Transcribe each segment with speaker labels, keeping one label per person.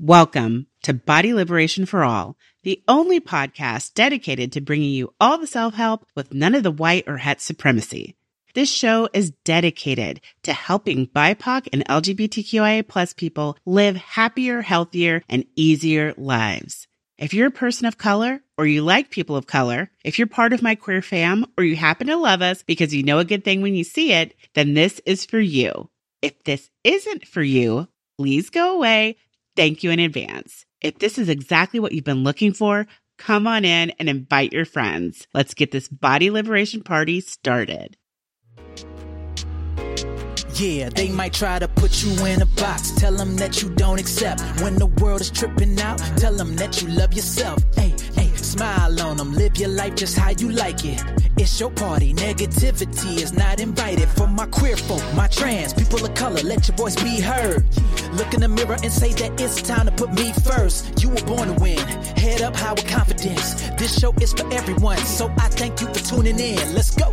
Speaker 1: Welcome to Body Liberation for All, the only podcast dedicated to bringing you all the self help with none of the white or het supremacy. This show is dedicated to helping BIPOC and LGBTQIA plus people live happier, healthier, and easier lives. If you're a person of color or you like people of color, if you're part of my queer fam or you happen to love us because you know a good thing when you see it, then this is for you. If this isn't for you, please go away. Thank you in advance. If this is exactly what you've been looking for, come on in and invite your friends. Let's get this body liberation party started.
Speaker 2: Yeah, they might try to put you in a box. Tell them that you don't accept. When the world is tripping out, tell them that you love yourself. Hey, hey, smile on them. Live your life just how you like it. It's your party. Negativity is not invited. For my queer folk, my trans, people of color, let your voice be heard. Look in the mirror and say that it's time to put me first. You were born to win. Head up high with confidence. This show is for everyone. So I thank you for tuning in. Let's go.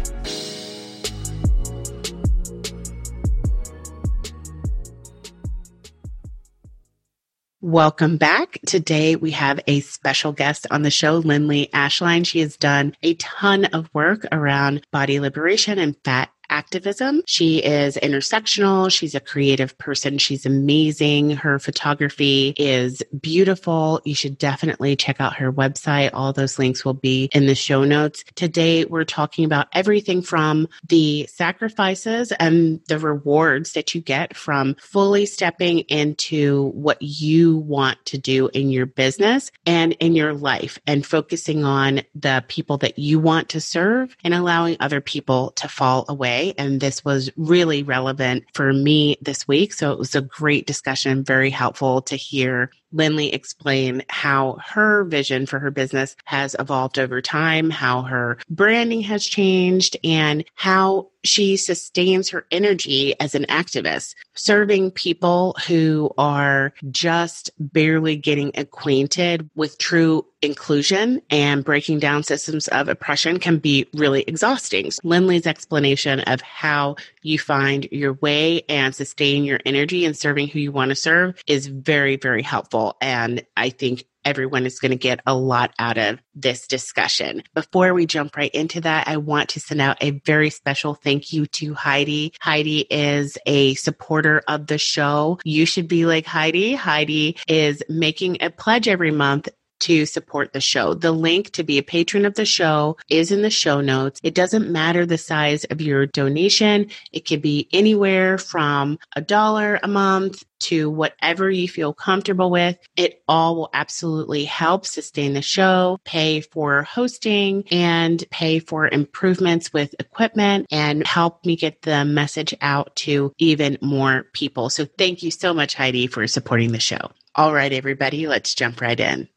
Speaker 1: Welcome back. Today we have a special guest on the show, Lindley Ashline. She has done a ton of work around body liberation and fat activism. She is intersectional. She's a creative person. She's amazing. Her photography is beautiful. You should definitely check out her website. All those links will be in the show notes. Today, we're talking about everything from the sacrifices and the rewards that you get from fully stepping into what you want to do in your business and in your life and focusing on the people that you want to serve and allowing other people to fall away. And this was really relevant for me this week. So it was a great discussion, very helpful to hear Lindley explain how her vision for her business has evolved over time, how her branding has changed, and how she sustains her energy as an activist, serving people who are just barely getting acquainted with true inclusion and breaking down systems of oppression can be really exhausting. Lindley's explanation of how you find your way and sustain your energy in serving who you want to serve is very, very helpful. And I think everyone is going to get a lot out of this discussion. Before we jump right into that, I want to send out a very special thank you to Heidi. Heidi is a supporter of the show. You should be like Heidi. Heidi is making a pledge every month to support the show. The link to be a patron of the show is in the show notes. It doesn't matter the size of your donation. It could be anywhere from a dollar a month to whatever you feel comfortable with. It all will absolutely help sustain the show, pay for hosting and pay for improvements with equipment and help me get the message out to even more people. So thank you so much, Heidi, for supporting the show. All right, everybody, let's jump right in.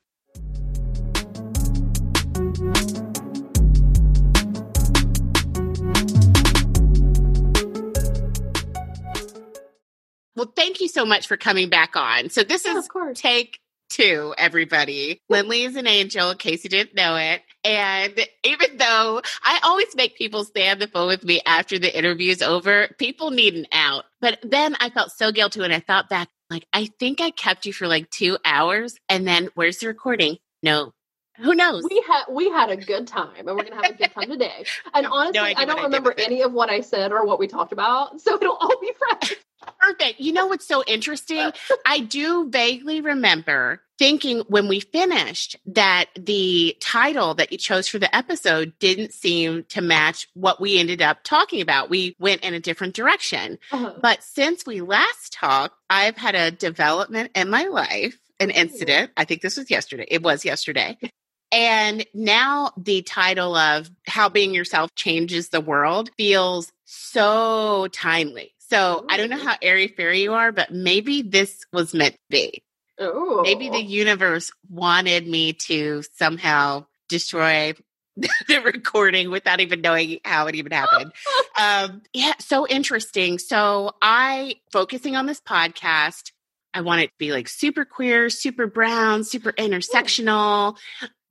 Speaker 1: Well, thank you so much for coming back on. So this
Speaker 3: Yeah,
Speaker 1: is take two, everybody. Lindley is an angel, in case you didn't know it. And even though I always make people stay on the phone with me after the interview is over, people need an out. But then I felt so guilty when I thought back, like, I think I kept you for like two hours. And then where's the recording? No. Who knows?
Speaker 3: We had we had a good time, and we're gonna have a good time today. And honestly,
Speaker 1: idea
Speaker 3: I don't remember any of what I said or what we talked about, so it'll all be fresh.
Speaker 1: Perfect. You know what's so interesting? I do vaguely remember thinking when we finished that the title that you chose for the episode didn't seem to match what we ended up talking about. We went in a different direction.
Speaker 3: Uh-huh.
Speaker 1: But since we last talked, I've had a development in my life, an incident. I think this was yesterday. It was yesterday. And now the title of How Being Yourself Changes the World feels so timely. So I don't know how airy fairy you are, but maybe this was meant to be.
Speaker 3: Ooh.
Speaker 1: Maybe the universe wanted me to somehow destroy the recording without even knowing how it even happened. um, yeah, so interesting. So I focusing on this podcast. I want it to be like super queer, super brown, super intersectional,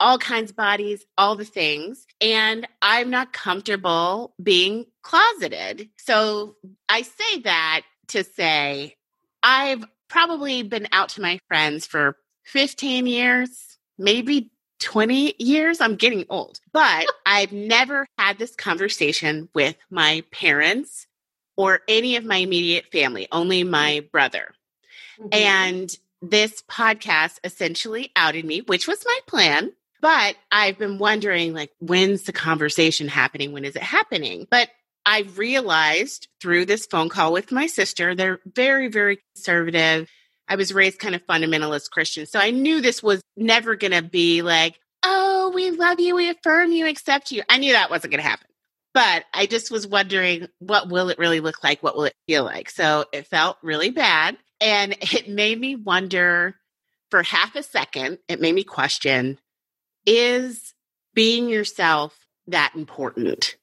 Speaker 1: all kinds of bodies, all the things. And I'm not comfortable being closeted. So I say that to say I've probably been out to my friends for 15 years, maybe 20 years. I'm getting old, but I've never had this conversation with my parents or any of my immediate family, only my brother. Mm-hmm. And this podcast essentially outed me, which was my plan. But I've been wondering, like, when's the conversation happening? When is it happening? But I realized through this phone call with my sister, they're very, very conservative. I was raised kind of fundamentalist Christian. So I knew this was never going to be like, oh, we love you, we affirm you, accept you. I knew that wasn't going to happen. But I just was wondering, what will it really look like? What will it feel like? So it felt really bad. And it made me wonder for half a second, it made me question is being yourself that important?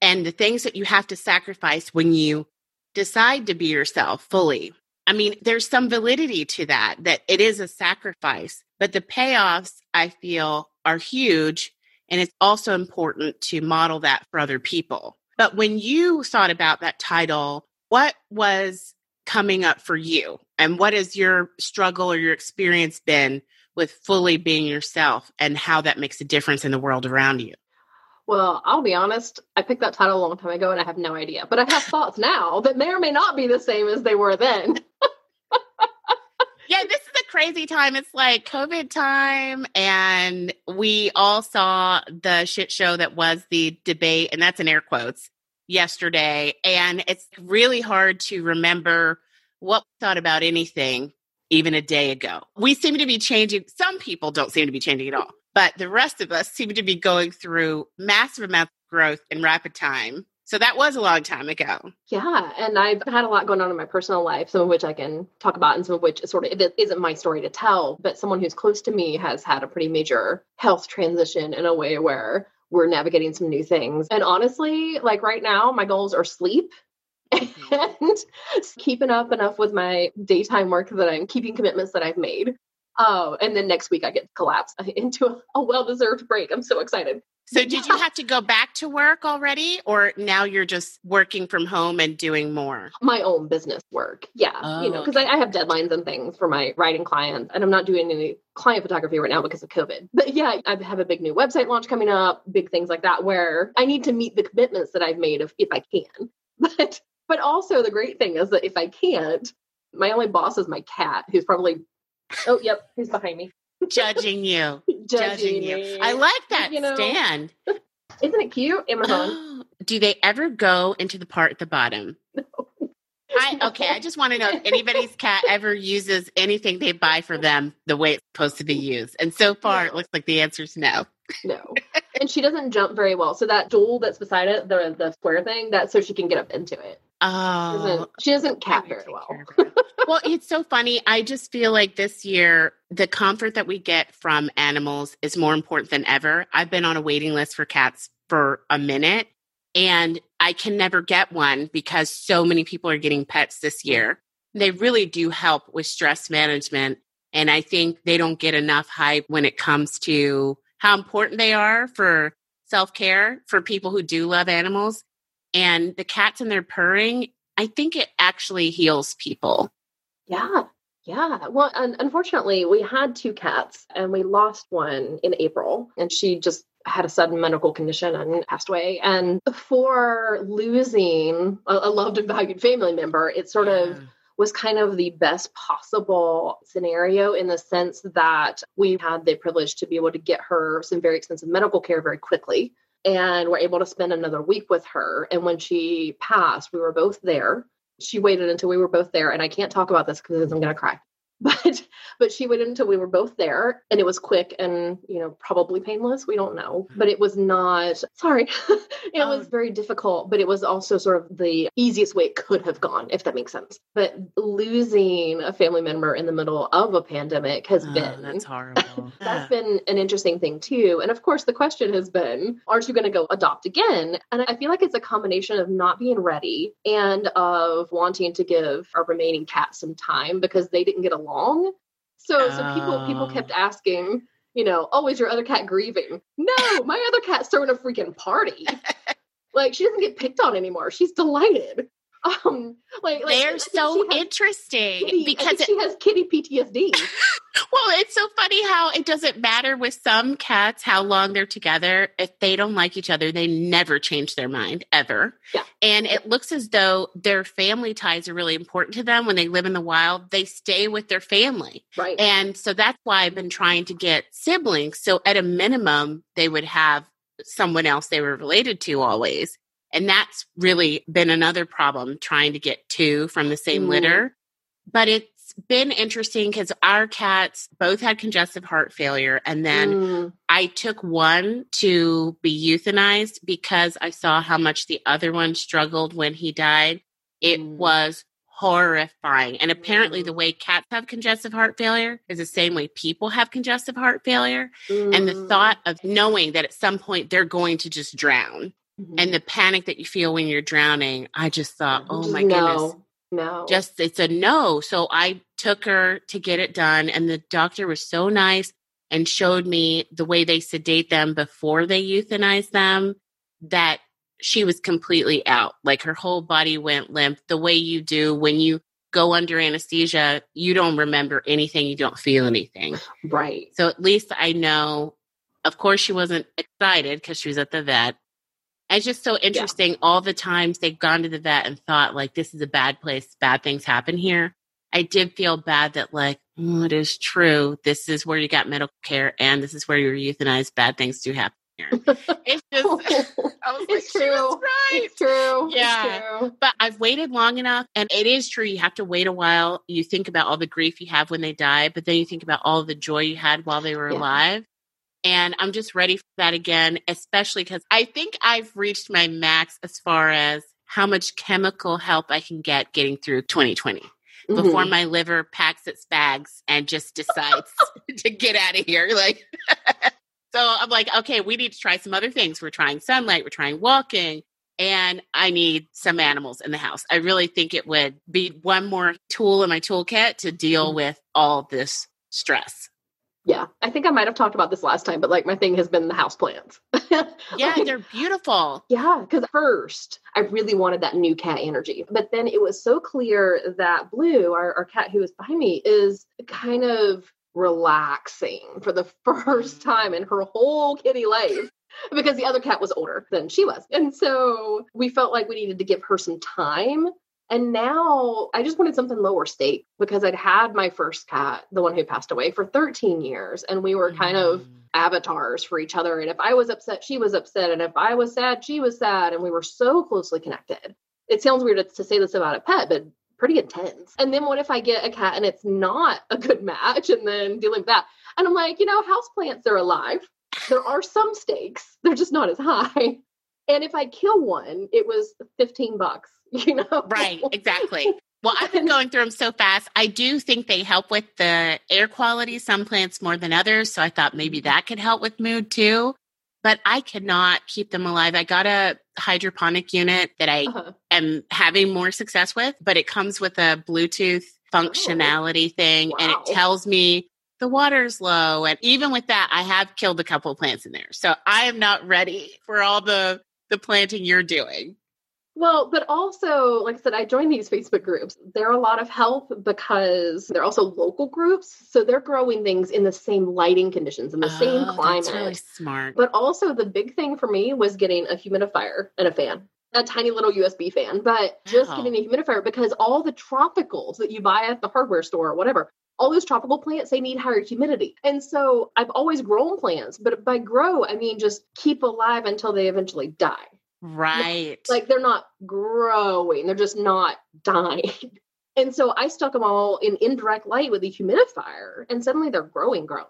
Speaker 1: And the things that you have to sacrifice when you decide to be yourself fully. I mean, there's some validity to that, that it is a sacrifice, but the payoffs I feel are huge. And it's also important to model that for other people. But when you thought about that title, what was coming up for you? And what has your struggle or your experience been with fully being yourself and how that makes a difference in the world around you?
Speaker 3: Well, I'll be honest, I picked that title a long time ago and I have no idea. But I have thoughts now that may or may not be the same as they were then.
Speaker 1: yeah, this is a crazy time. It's like COVID time, and we all saw the shit show that was the debate, and that's in air quotes, yesterday. And it's really hard to remember what we thought about anything even a day ago. We seem to be changing. Some people don't seem to be changing at all, but the rest of us seem to be going through massive amounts of growth in rapid time. So that was a long time ago.
Speaker 3: Yeah. And I've had a lot going on in my personal life, some of which I can talk about and some of which is sort of it isn't my story to tell. But someone who's close to me has had a pretty major health transition in a way where we're navigating some new things. And honestly, like right now, my goals are sleep. And keeping up enough with my daytime work that I'm keeping commitments that I've made. Oh, and then next week I get collapsed into a, a well deserved break. I'm so excited.
Speaker 1: So, did you have to go back to work already, or now you're just working from home and doing more?
Speaker 3: My own business work. Yeah. Oh, you know, oh, because okay. I, I, have deadlines and things for my writing clients, and I'm not doing any client photography right now because of COVID. But yeah, I have a big new website launch coming up, big things like that, where I need to meet the commitments that I've made if, if I can. But but also, the great thing is that if I can't, my only boss is my cat, who's probably, oh, yep, he's behind me.
Speaker 1: Judging you. Judging, Judging you. I like that you know, stand.
Speaker 3: Isn't it cute? Amazon.
Speaker 1: Do they ever go into the part at the bottom? No. I, okay, I just want to know if anybody's cat ever uses anything they buy for them the way it's supposed to be used. And so far, it looks like the answer is no.
Speaker 3: No. and she doesn't jump very well. So that stool that's beside it, the the square thing, that's so she can get up into it.
Speaker 1: Oh,
Speaker 3: she doesn't, she doesn't cat very well.
Speaker 1: well, it's so funny. I just feel like this year, the comfort that we get from animals is more important than ever. I've been on a waiting list for cats for a minute and I can never get one because so many people are getting pets this year. They really do help with stress management. And I think they don't get enough hype when it comes to how important they are for self care for people who do love animals and the cats and their purring, I think it actually heals people.
Speaker 3: Yeah. Yeah. Well, un- unfortunately, we had two cats and we lost one in April, and she just had a sudden medical condition and passed away. And for losing a, a loved and valued family member, it sort yeah. of was kind of the best possible scenario in the sense that we had the privilege to be able to get her some very expensive medical care very quickly and we were able to spend another week with her. And when she passed, we were both there. She waited until we were both there. And I can't talk about this because I'm going to cry. but but she waited until we were both there and it was quick and you know probably painless we don't know. Mm-hmm. but it was not sorry it um, was very difficult but it was also sort of the easiest way it could have gone if that makes sense. But losing a family member in the middle of a pandemic has oh, been
Speaker 1: that's horrible.
Speaker 3: that's been an interesting thing too. And of course the question has been aren't you going to go adopt again? And i feel like it's a combination of not being ready and of wanting to give our remaining cat some time because they didn't get a along. So so people people oh. kept oh. asking, you know, oh, is your other cat grieving? No, my other cat's throwing a freaking party. like she doesn't get picked on anymore. She's delighted. Um, like, like
Speaker 1: They're so interesting
Speaker 3: kitty-
Speaker 1: because it,
Speaker 3: she has kitty PTSD.
Speaker 1: well, it's so funny how it doesn't matter with some cats how long they're together. If they don't like each other, they never change their mind ever.
Speaker 3: Yeah.
Speaker 1: And it looks as though their family ties are really important to them when they live in the wild. They stay with their family.
Speaker 3: right.
Speaker 1: And so that's why I've been trying to get siblings. So at a minimum, they would have someone else they were related to always. And that's really been another problem trying to get two from the same
Speaker 3: Mm.
Speaker 1: litter. But it's been interesting because our cats both had congestive heart failure. And then
Speaker 3: Mm,
Speaker 1: I took one to be euthanized because I saw how much the other one struggled when he died. It
Speaker 3: Mm.
Speaker 1: was horrifying. And apparently,
Speaker 3: Mm.
Speaker 1: the way cats have congestive heart failure is the same way people have congestive heart failure. And the
Speaker 3: mm,
Speaker 1: thought of knowing that at some point they're going to just drown
Speaker 3: mhm.
Speaker 1: and the panic that you feel when you're drowning, I just thought, oh my goodness
Speaker 3: no, no.
Speaker 1: just it's a no. So I took her to get it done, and the doctor was so nice and showed me the way they sedate them before they euthanize them that she was completely out. Like her whole body went limp the way you do when you go under anesthesia, you don't remember anything, you don't feel anything.
Speaker 3: right.
Speaker 1: So at least I know, of course, she wasn't excited because she was at the vet. It's just so interesting all the times they've gone to the vet and thought, like, this is a bad place, bad things happen here. I did feel bad that, like, oh, it is true. This is where you got medical care and this is where you're euthanized. Bad things do happen here. It's just, I was
Speaker 3: It's
Speaker 1: like,
Speaker 3: true.
Speaker 1: right.
Speaker 3: It's true.
Speaker 1: Yeah.
Speaker 3: It's true.
Speaker 1: But I've waited long enough, and it is true. You have to wait a while. You think about all the grief you have when they die, but then you think about all the joy you had while they were
Speaker 3: Yeah.
Speaker 1: alive. And I'm just ready for that again, especially because I think I've reached my max as far as how much chemical help I can get getting through 2020 before
Speaker 3: Mhm.
Speaker 1: my liver packs its bags and just decides to get out of here. Like, so I'm like, okay, we need to try some other things. We're trying sunlight, we're trying walking, and I need some animals in the house. I really think it would be one more tool in my toolkit to deal
Speaker 3: Mhm.
Speaker 1: with all this stress.
Speaker 3: Yeah, I think I might have talked about this last time, but like my thing has been the house plants.
Speaker 1: Yeah,
Speaker 3: Like,
Speaker 1: they're beautiful.
Speaker 3: Yeah, because first I really wanted that new cat energy. But then it was so clear that Blue, our, our cat who is behind me, is kind of relaxing for the first time in her whole kitty life. Because the other cat was older than she was. And so we felt like we needed to give her some time. And now I just wanted something lower stake because I'd had my first cat, the one who passed away, for 13 years. And we were kind of
Speaker 1: Mm.
Speaker 3: avatars for each other. And if I was upset, she was upset. And if I was sad, she was sad. And we were so closely connected. It sounds weird to say this about a pet, but pretty intense. And then what if I get a cat and it's not a good match and then dealing with that? And I'm like, you know, houseplants are alive. There are some stakes, they're just not as high. And if I kill one, it was 15 bucks, you know?
Speaker 1: Right, exactly. Well, I've been going through them so fast. I do think they help with the air quality, some plants more than others. So I thought maybe that could help with mood too. But I cannot keep them alive. I got a hydroponic unit that I
Speaker 3: Uh-huh.
Speaker 1: am having more success with, but it comes with a Bluetooth functionality thing and it tells me the water's low. And even with that, I have killed a couple of plants in there. So I am not ready for all the the planting you're doing.
Speaker 3: Well, but also, like I said, I joined these Facebook groups. They're a lot of help because they're also local groups. So they're growing things in the same lighting conditions, in the same
Speaker 1: Oh,
Speaker 3: climate.
Speaker 1: That's really smart.
Speaker 3: But also, the big thing for me was getting a humidifier and a fan, a tiny little USB fan, but just
Speaker 1: Wow.
Speaker 3: getting a humidifier because all the tropicals that you buy at the hardware store or whatever, all those tropical plants, they need higher humidity. And so I've always grown plants, but by grow, I mean just keep alive until they eventually die.
Speaker 1: Right.
Speaker 3: Like they're not growing, they're just not dying. And so I stuck them all in indirect light with a humidifier, and suddenly they're growing, growing.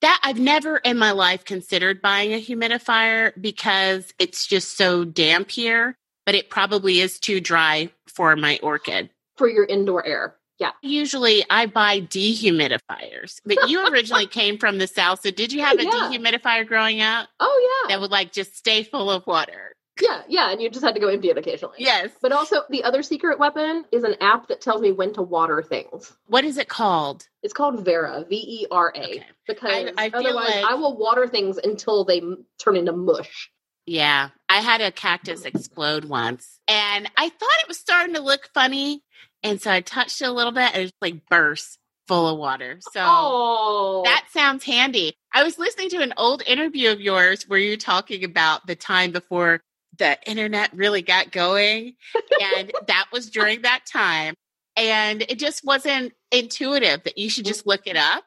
Speaker 1: That I've never in my life considered buying a humidifier because it's just so damp here, but it probably is too dry for my orchid.
Speaker 3: for your indoor air. Yeah.
Speaker 1: Usually I buy dehumidifiers, but you originally came from the South. So did you have a
Speaker 3: Yeah.
Speaker 1: dehumidifier growing up
Speaker 3: Oh, yeah.
Speaker 1: that would like just stay full of water?
Speaker 3: Yeah. Yeah. And you just had to go empty it occasionally.
Speaker 1: Yes.
Speaker 3: But also, the other secret weapon is an app that tells me when to water things.
Speaker 1: What is it called?
Speaker 3: It's called Vera, V E R A,
Speaker 1: Okay.
Speaker 3: because
Speaker 1: I- I
Speaker 3: otherwise
Speaker 1: like-
Speaker 3: I will water things until they turn into mush.
Speaker 1: Yeah. I had a cactus explode once And I thought it was starting to look funny. And so I touched it a little bit and it just like burst full of water. So
Speaker 3: Oh,
Speaker 1: that sounds handy. I was listening to an old interview of yours where you're talking about the time before the internet really got going. And that was during that time. And it just wasn't intuitive that you should just look it mm-hmm. up.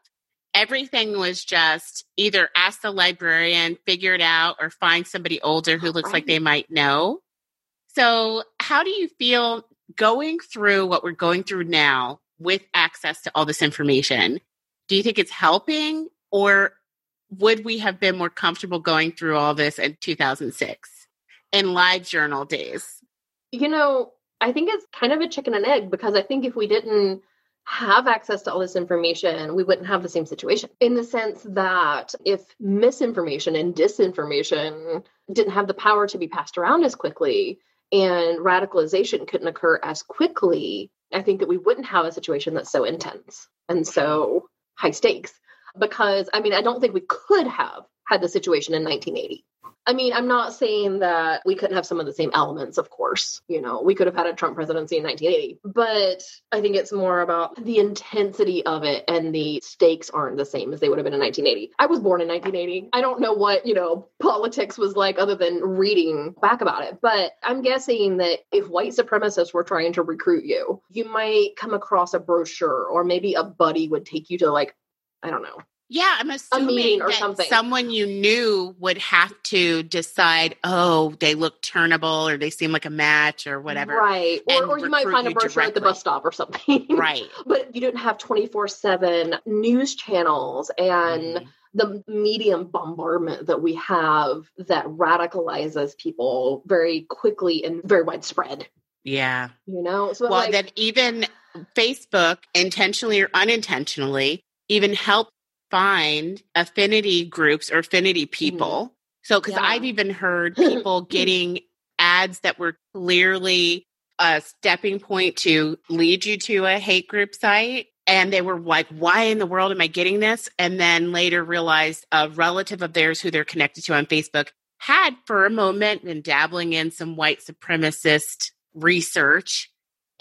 Speaker 1: Everything was just either ask the librarian, figure it out, or find somebody older who looks like they might know. So, how do you feel going through what we're going through now with access to all this information? Do you think it's helping, or would we have been more comfortable going through all this in 2006 in LiveJournal days?
Speaker 3: you know, I think it's kind of a chicken and egg because I think if we didn't have access to all this information, we wouldn't have the same situation in the sense that if misinformation and disinformation didn't have the power to be passed around as quickly and radicalization couldn't occur as quickly, I think that we wouldn't have a situation that's so intense and so high stakes. Because I mean, I don't think we could have had the situation in 1980. I mean, I'm not saying that we couldn't have some of the same elements, of course. You know, we could have had a Trump presidency in 1980, but I think it's more about the intensity of it and the stakes aren't the same as they would have been in 1980. I was born in 1980. I don't know what, you know, politics was like other than reading back about it, but I'm guessing that if white supremacists were trying to recruit you, you might come across a brochure or maybe a buddy would take you to like, I don't know,
Speaker 1: Yeah, I'm assuming
Speaker 3: meeting or
Speaker 1: that
Speaker 3: something.
Speaker 1: someone you knew would have to decide, oh, they look turnable or they seem like a match or whatever.
Speaker 3: Right. Or, or you might find a brochure at the bus stop or something.
Speaker 1: Right.
Speaker 3: but you didn't have 24 7 news channels and
Speaker 1: Mhm.
Speaker 3: the medium bombardment that we have that radicalizes people very quickly and very widespread
Speaker 1: Yeah.
Speaker 3: you know so
Speaker 1: well,
Speaker 3: like,
Speaker 1: that even Facebook, intentionally or unintentionally, even helped find affinity groups or affinity people. So, because
Speaker 3: Mm-hmm. Yeah.
Speaker 1: I've even heard people getting ads that were clearly a stepping point to lead you to a hate group site. And they were like, why in the world am I getting this? And then later realized a relative of theirs who they're connected to on Facebook had for a moment been dabbling in some white supremacist research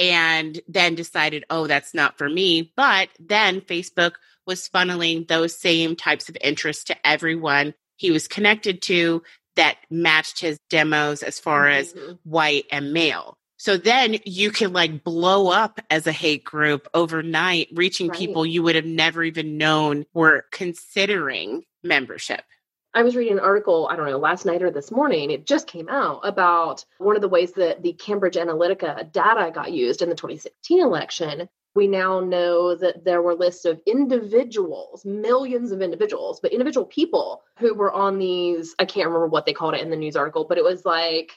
Speaker 1: and then decided, oh, that's not for me. But then Facebook was funneling those same types of interests to everyone he was connected to that matched his demos as far as
Speaker 3: Mhm.
Speaker 1: white and male. So then you can like blow up as a hate group overnight, reaching
Speaker 3: Right.
Speaker 1: people you would have never even known were considering membership.
Speaker 3: I was reading an article, I don't know, last night or this morning, it just came out about one of the ways that the Cambridge Analytica data got used in the 2016 election. We now know that there were lists of individuals, millions of individuals, but individual people who were on these, I can't remember what they called it in the news article, but it was like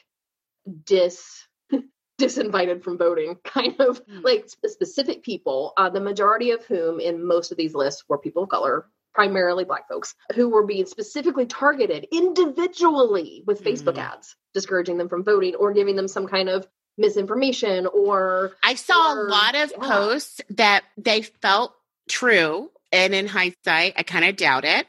Speaker 3: dis disinvited from voting kind of
Speaker 1: Hmm.
Speaker 3: like specific people uh, the majority of whom in most of these lists were people of color primarily black folks who were being specifically targeted individually with facebook
Speaker 1: Mhm.
Speaker 3: ads discouraging them from voting or giving them some kind of misinformation or
Speaker 1: I saw
Speaker 3: Or-
Speaker 1: a lot of
Speaker 3: yeah.
Speaker 1: posts that they felt true. And in hindsight, I kind of doubt it,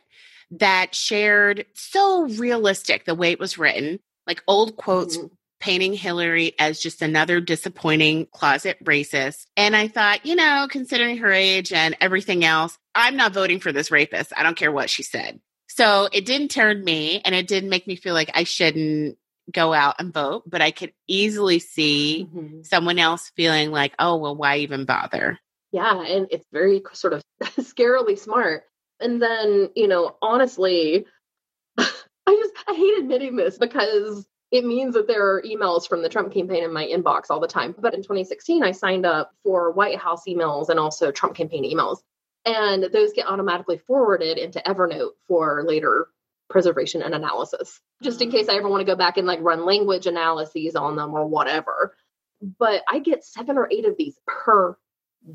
Speaker 1: that shared so realistic the way it was written, like old quotes
Speaker 3: Mhm.
Speaker 1: Painting Hillary as just another disappointing closet racist. And I thought, you know, considering her age and everything else, I'm not voting for this rapist. I don't care what she said. So it didn't turn me and it didn't make me feel like I shouldn't go out and vote, but I could easily see
Speaker 3: Mhm.
Speaker 1: someone else feeling like, oh, well, why even bother?
Speaker 3: Yeah, and it's very sort of scarily smart. And then, you know, honestly, I just I hate admitting this because it means that there are emails from the Trump campaign in my inbox all the time. But in 2016, I signed up for White House emails and also Trump campaign emails. And those get automatically forwarded into Evernote for later preservation and analysis, just in mm-hmm. case I ever want to go back and like run language analyses on them or whatever. But I get seven or eight of these per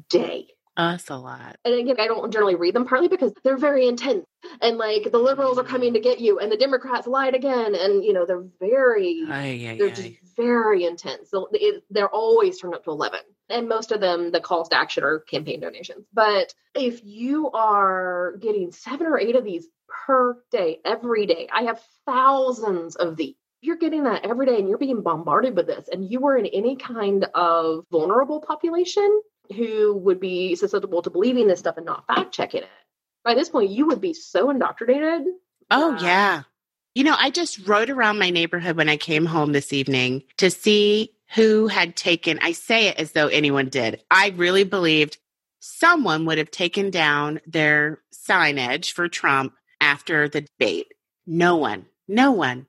Speaker 3: day.
Speaker 1: That's a lot.
Speaker 3: And again, I don't generally read them partly because they're very intense and like the liberals are coming to get you and the Democrats lied again. And, you know, they're very,
Speaker 1: Ay, ay,
Speaker 3: they're
Speaker 1: ay.
Speaker 3: just very intense. So it, they're always turned up to 11. And most of them, the calls to action are campaign donations. But if you are getting seven or eight of these per day, every day, I have thousands of these. you're getting that every day and you're being bombarded with this, and you were in any kind of vulnerable population who would be susceptible to believing this stuff and not fact checking it, by this point, you would be so indoctrinated.
Speaker 1: Oh, yeah. You know, I just rode around my neighborhood when I came home this evening to see who had taken, I say it as though anyone did. I really believed someone would have taken down their signage for Trump after the debate. No one, no one.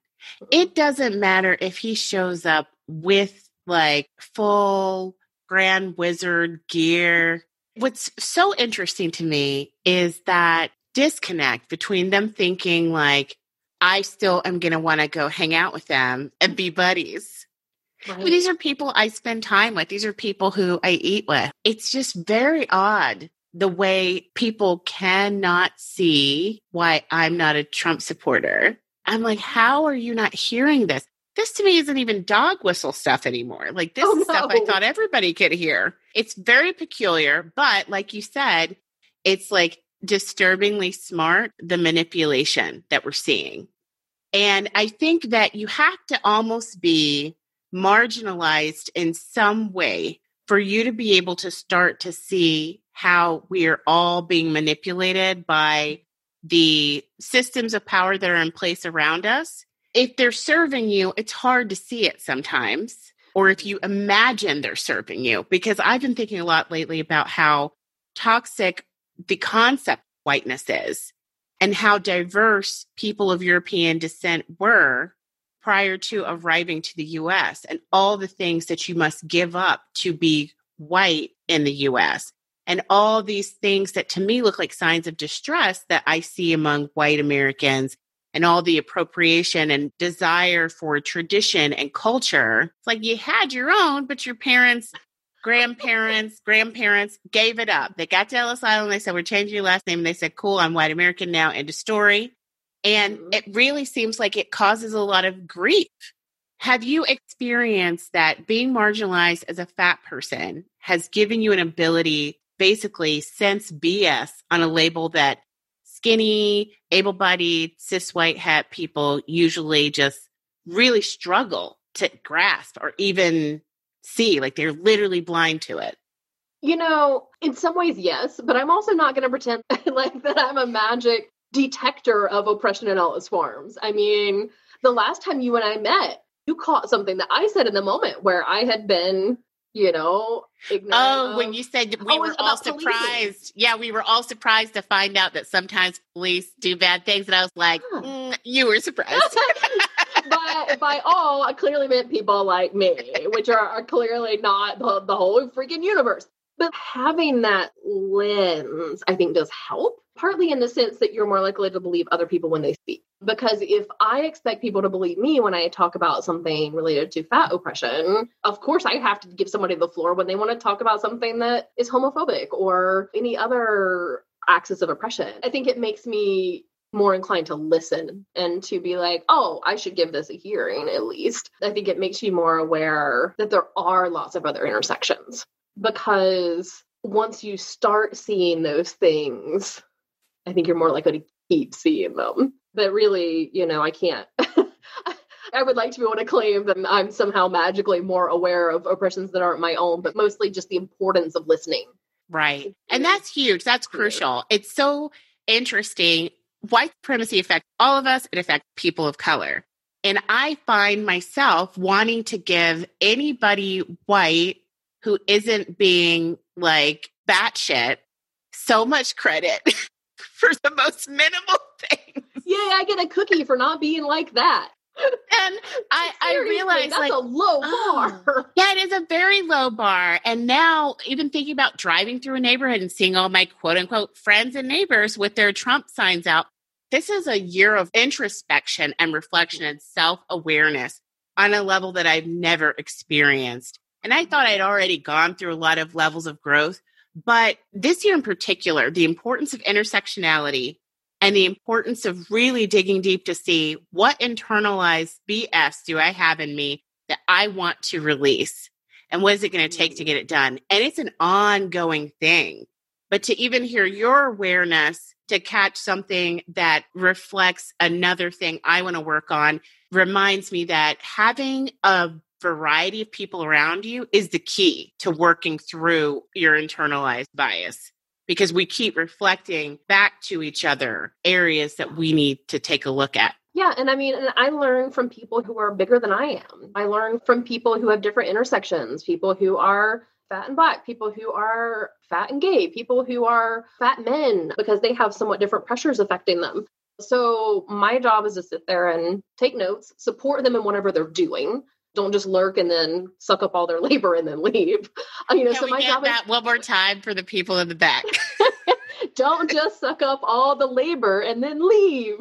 Speaker 1: It doesn't matter if he shows up with like full grand wizard gear. What's so interesting to me is that disconnect between them thinking like, I still am going to want to go hang out with them and be buddies. Right. These are people I spend time with. These are people who I eat with. It's just very odd the way people cannot see why I'm not a Trump supporter. I'm like, how are you not hearing this? This to me isn't even dog whistle stuff anymore. Like this oh, is no. stuff I thought everybody could hear. It's very peculiar, but like you said, it's like disturbingly smart the manipulation that we're seeing. And I think that you have to almost be marginalized in some way for you to be able to start to see how we are all being manipulated by the systems of power that are in place around us. If they're serving you, it's hard to see it sometimes. Or if you imagine they're serving you, because I've been thinking a lot lately about how toxic the concept whiteness is and how diverse people of European descent were prior to arriving to the US and all the things that you must give up to be white in the US and all these things that to me look like signs of distress that I see among white Americans and all the appropriation and desire for tradition and culture. It's like you had your own, but your parents grandparents, grandparents gave it up. They got to Ellis Island. They said, We're changing your last name. And they said, Cool, I'm white American now. End of story. And mm-hmm. it really seems like it causes a lot of grief. Have you experienced that being marginalized as a fat person has given you an ability, basically, sense BS on a label that skinny, able bodied, cis white het people usually just really struggle to grasp or even see. Like they're literally blind to it.
Speaker 3: You know, in some ways, yes, but I'm also not going to pretend like that I'm a magic detector of oppression in all its forms. I mean, the last time you and I met, you caught something that I said in the moment where I had been, you know,
Speaker 1: Oh, of, when you said we oh, were all surprised. Yeah, we were all surprised to find out that sometimes police do bad things. And I was like, huh. mm, you were surprised.
Speaker 3: by by all, I clearly meant people like me, which are, are clearly not the, the whole freaking universe. But having that lens, I think, does help, partly in the sense that you're more likely to believe other people when they speak. Because if I expect people to believe me when I talk about something related to fat oppression, of course I have to give somebody the floor when they want to talk about something that is homophobic or any other axis of oppression. I think it makes me more inclined to listen and to be like, oh, I should give this a hearing at least. I think it makes you more aware that there are lots of other intersections because once you start seeing those things, I think you're more likely to keep seeing them. But really, you know, I can't. I would like to be able to claim that I'm somehow magically more aware of oppressions that aren't my own, but mostly just the importance of listening.
Speaker 1: Right. And that's huge. That's crucial. It's so interesting white supremacy affects all of us, it affects people of color. And I find myself wanting to give anybody white who isn't being like batshit so much credit for the most minimal things.
Speaker 3: Yeah, I get a cookie for not being like that.
Speaker 1: and I, I realize
Speaker 3: that's
Speaker 1: like,
Speaker 3: a low oh, bar.
Speaker 1: yeah, it is a very low bar. And now, even thinking about driving through a neighborhood and seeing all my quote unquote friends and neighbors with their Trump signs out, this is a year of introspection and reflection and self awareness on a level that I've never experienced. And I thought I'd already gone through a lot of levels of growth. But this year in particular, the importance of intersectionality and the importance of really digging deep to see what internalized BS do I have in me that I want to release? And what is it going to take to mm-hmm. get it done? And it's an ongoing thing. But to even hear your awareness to catch something that reflects another thing I want to work on reminds me that having a variety of people around you is the key to working through your internalized bias because we keep reflecting back to each other areas that we need to take a look at.
Speaker 3: Yeah, and I mean, and I learn from people who are bigger than I am. I learn from people who have different intersections, people who are fat and black, people who are fat and gay, people who are fat men because they have somewhat different pressures affecting them. So my job is to sit there and take notes, support them in whatever they're doing, don't just lurk and then suck up all their labor and then leave. Uh, you know,
Speaker 1: Can
Speaker 3: so
Speaker 1: we
Speaker 3: my
Speaker 1: get
Speaker 3: job
Speaker 1: that
Speaker 3: is
Speaker 1: one more time for the people in the back.
Speaker 3: don't just suck up all the labor and then leave.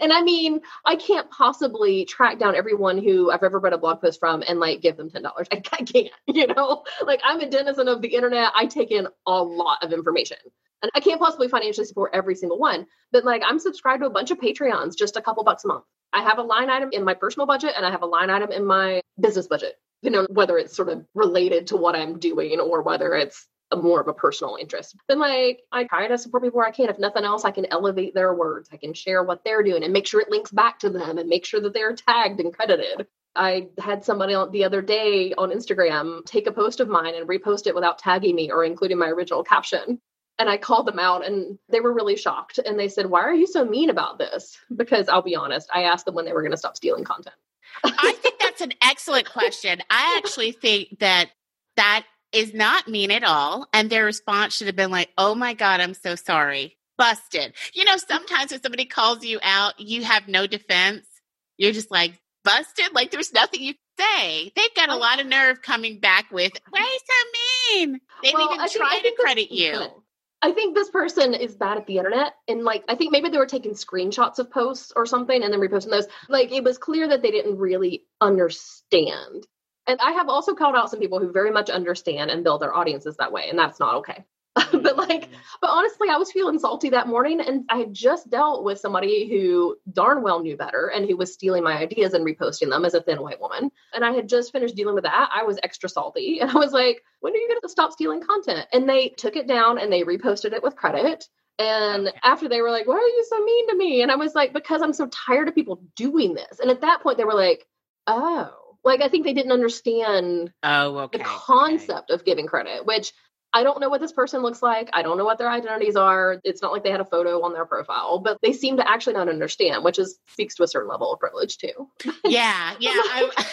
Speaker 3: and I mean, I can't possibly track down everyone who I've ever read a blog post from and like give them $10. I, I can't, you know, like I'm a denizen of the internet. I take in a lot of information and I can't possibly financially support every single one. But like I'm subscribed to a bunch of Patreons, just a couple bucks a month. I have a line item in my personal budget and I have a line item in my business budget. You know, whether it's sort of related to what I'm doing or whether it's more of a personal interest. Then like I try to support people where I can. If nothing else, I can elevate their words. I can share what they're doing and make sure it links back to them and make sure that they're tagged and credited. I had somebody the other day on Instagram take a post of mine and repost it without tagging me or including my original caption. And I called them out and they were really shocked. And they said, Why are you so mean about this? Because I'll be honest, I asked them when they were going to stop stealing content.
Speaker 1: I think that's an excellent question. I actually think that that is not mean at all. And their response should have been like, oh my God, I'm so sorry. Busted. You know, sometimes when somebody calls you out, you have no defense. You're just like, busted? Like there's nothing you can say. They've got a oh. lot of nerve coming back with, why are you so mean? They
Speaker 3: Well,
Speaker 1: didn't even
Speaker 3: I
Speaker 1: try to
Speaker 3: think
Speaker 1: credit you.
Speaker 3: I think this person is bad at the internet. And like, I think maybe they were taking screenshots of posts or something and then reposting those. Like, it was clear that they didn't really understand. And I have also called out some people who very much understand and build their audiences that way. And that's not okay. but like, but honestly, I was feeling salty that morning and I had just dealt with somebody who darn well knew better and who was stealing my ideas and reposting them as a thin white woman. And I had just finished dealing with that. I was extra salty and I was like, when are you going to stop stealing content? And they took it down and they reposted it with credit. And
Speaker 1: Okay.
Speaker 3: after they were like, why are you so mean to me? And I was like, because I'm so tired of people doing this. And at that point, they were like, oh, like I think they didn't understand
Speaker 1: Oh, okay.
Speaker 3: the
Speaker 1: okay.
Speaker 3: concept of giving credit, which I don't know what this person looks like. I don't know what their identities are. It's not like they had a photo on their profile, but they seem to actually not understand, which is speaks to a certain level of privilege too.
Speaker 1: Yeah, yeah. I,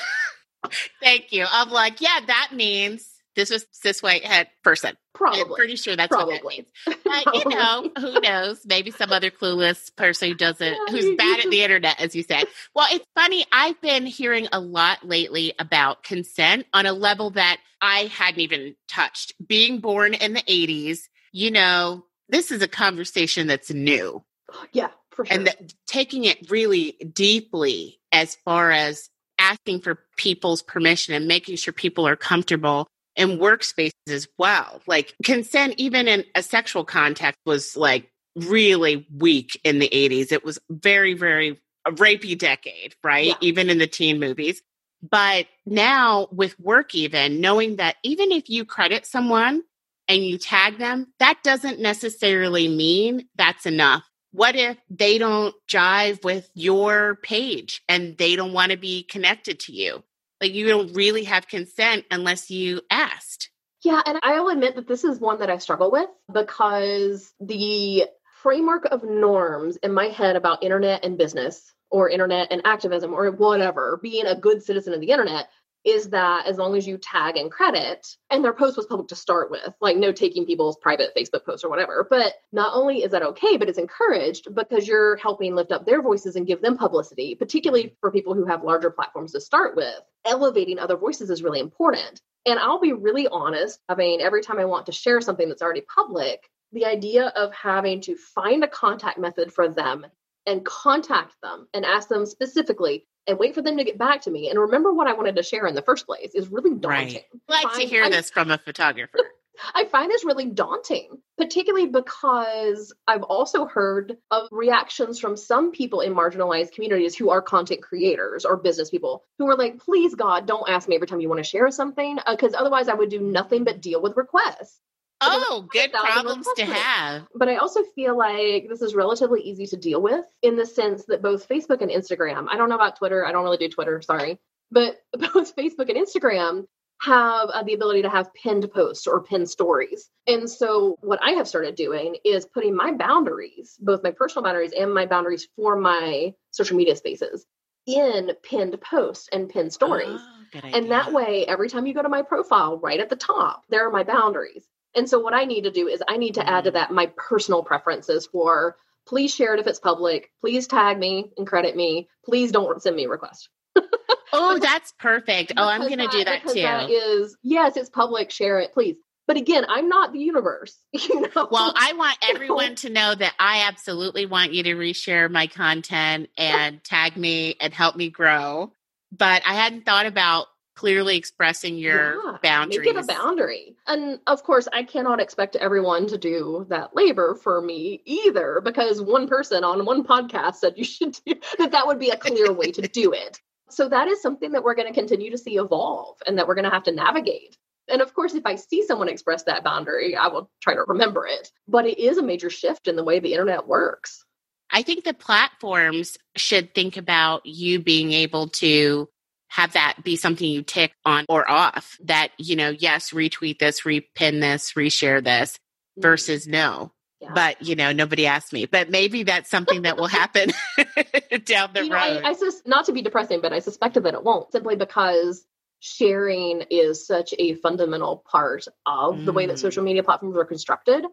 Speaker 1: thank you. I'm like, yeah, that means this was cis white het person. I'm
Speaker 3: Probably.
Speaker 1: pretty sure that's what that
Speaker 3: Probably.
Speaker 1: means. But you know, who knows? Maybe some other clueless person who doesn't, who's bad at the internet, as you said. Well, it's funny. I've been hearing a lot lately about consent on a level that I hadn't even touched. Being born in the 80s, you know, this is a conversation that's new
Speaker 3: Yeah, for sure.
Speaker 1: and that taking it really deeply as far as asking for people's permission and making sure people are comfortable in workspaces as well. Like consent, even in a sexual context, was like really weak in the 80s. It was very, very a rapey decade, right?
Speaker 3: Yeah.
Speaker 1: Even in the teen movies. But now with work, even knowing that even if you credit someone and you tag them, that doesn't necessarily mean that's enough. What if they don't jive with your page and they don't want to be connected to you? Like you don't really have consent unless you asked.
Speaker 3: Yeah, and I'll admit that this is one that I struggle with because the framework of norms in my head about internet and business or internet and activism or whatever, being a good citizen of the internet is that as long as you tag and credit, and their post was public to start with, like no taking people's private Facebook posts or whatever. But not only is that okay, but it's encouraged because you're helping lift up their voices and give them publicity, particularly for people who have larger platforms to start with. Elevating other voices is really important. And I'll be really honest. I mean, every time I want to share something that's already public, the idea of having to find a contact method for them and contact them and ask them specifically and wait for them to get back to me and remember what I wanted to share in the first place is really daunting.
Speaker 1: Like to hear
Speaker 3: I-
Speaker 1: this from a photographer.
Speaker 3: I find this really daunting, particularly because I've also heard of reactions from some people in marginalized communities who are content creators or business people who are like, please, God, don't ask me every time you want to share something, uh, because otherwise I would do nothing but deal with requests.
Speaker 1: Oh, good problems to have.
Speaker 3: But I also feel like this is relatively easy to deal with in the sense that both Facebook and Instagram, I don't know about Twitter, I don't really do Twitter, sorry, but both Facebook and Instagram have uh, the ability to have pinned posts or pinned stories. And so, what I have started doing is putting my boundaries, both my personal boundaries and my boundaries for my social media spaces, in pinned posts and pinned stories. Oh, and that way, every time you go to my profile, right at the top, there are my boundaries. And so, what I need to do is I need to mm-hmm. add to mm. that my personal preferences for please share it if it's public, please tag me and credit me, please don't send me a request.
Speaker 1: oh, that's perfect. Oh, I'm going to do that too.
Speaker 3: That is, yes, it's public. Share it, please. But again, I'm not the universe. You know?
Speaker 1: Well, I want everyone to know that I absolutely want you to reshare my content and tag me and help me grow. But I hadn't thought about clearly expressing your yeah, boundaries.
Speaker 3: Make it a boundary. And of course, I cannot expect everyone to do that labor for me either, because one person on one podcast said you should do that. That would be a clear way to do it. So that is something that we're going to continue to see evolve and that we're going to have to navigate. And of course, if I see someone express that boundary, I will try to remember it. But it is a major shift in the way the internet works.
Speaker 1: I think the platforms should think about you being able to have that be something you tick on or off that, you know, yes, retweet this, repin this, reshare this mm-hmm. versus no. Yeah. But you know, nobody asked me. But maybe that's something that will happen down the you road.
Speaker 3: Know, I, I sus- not to be depressing, but I suspected that it won't simply because sharing is such a fundamental part of mm. the way that mm. social media platforms are constructed.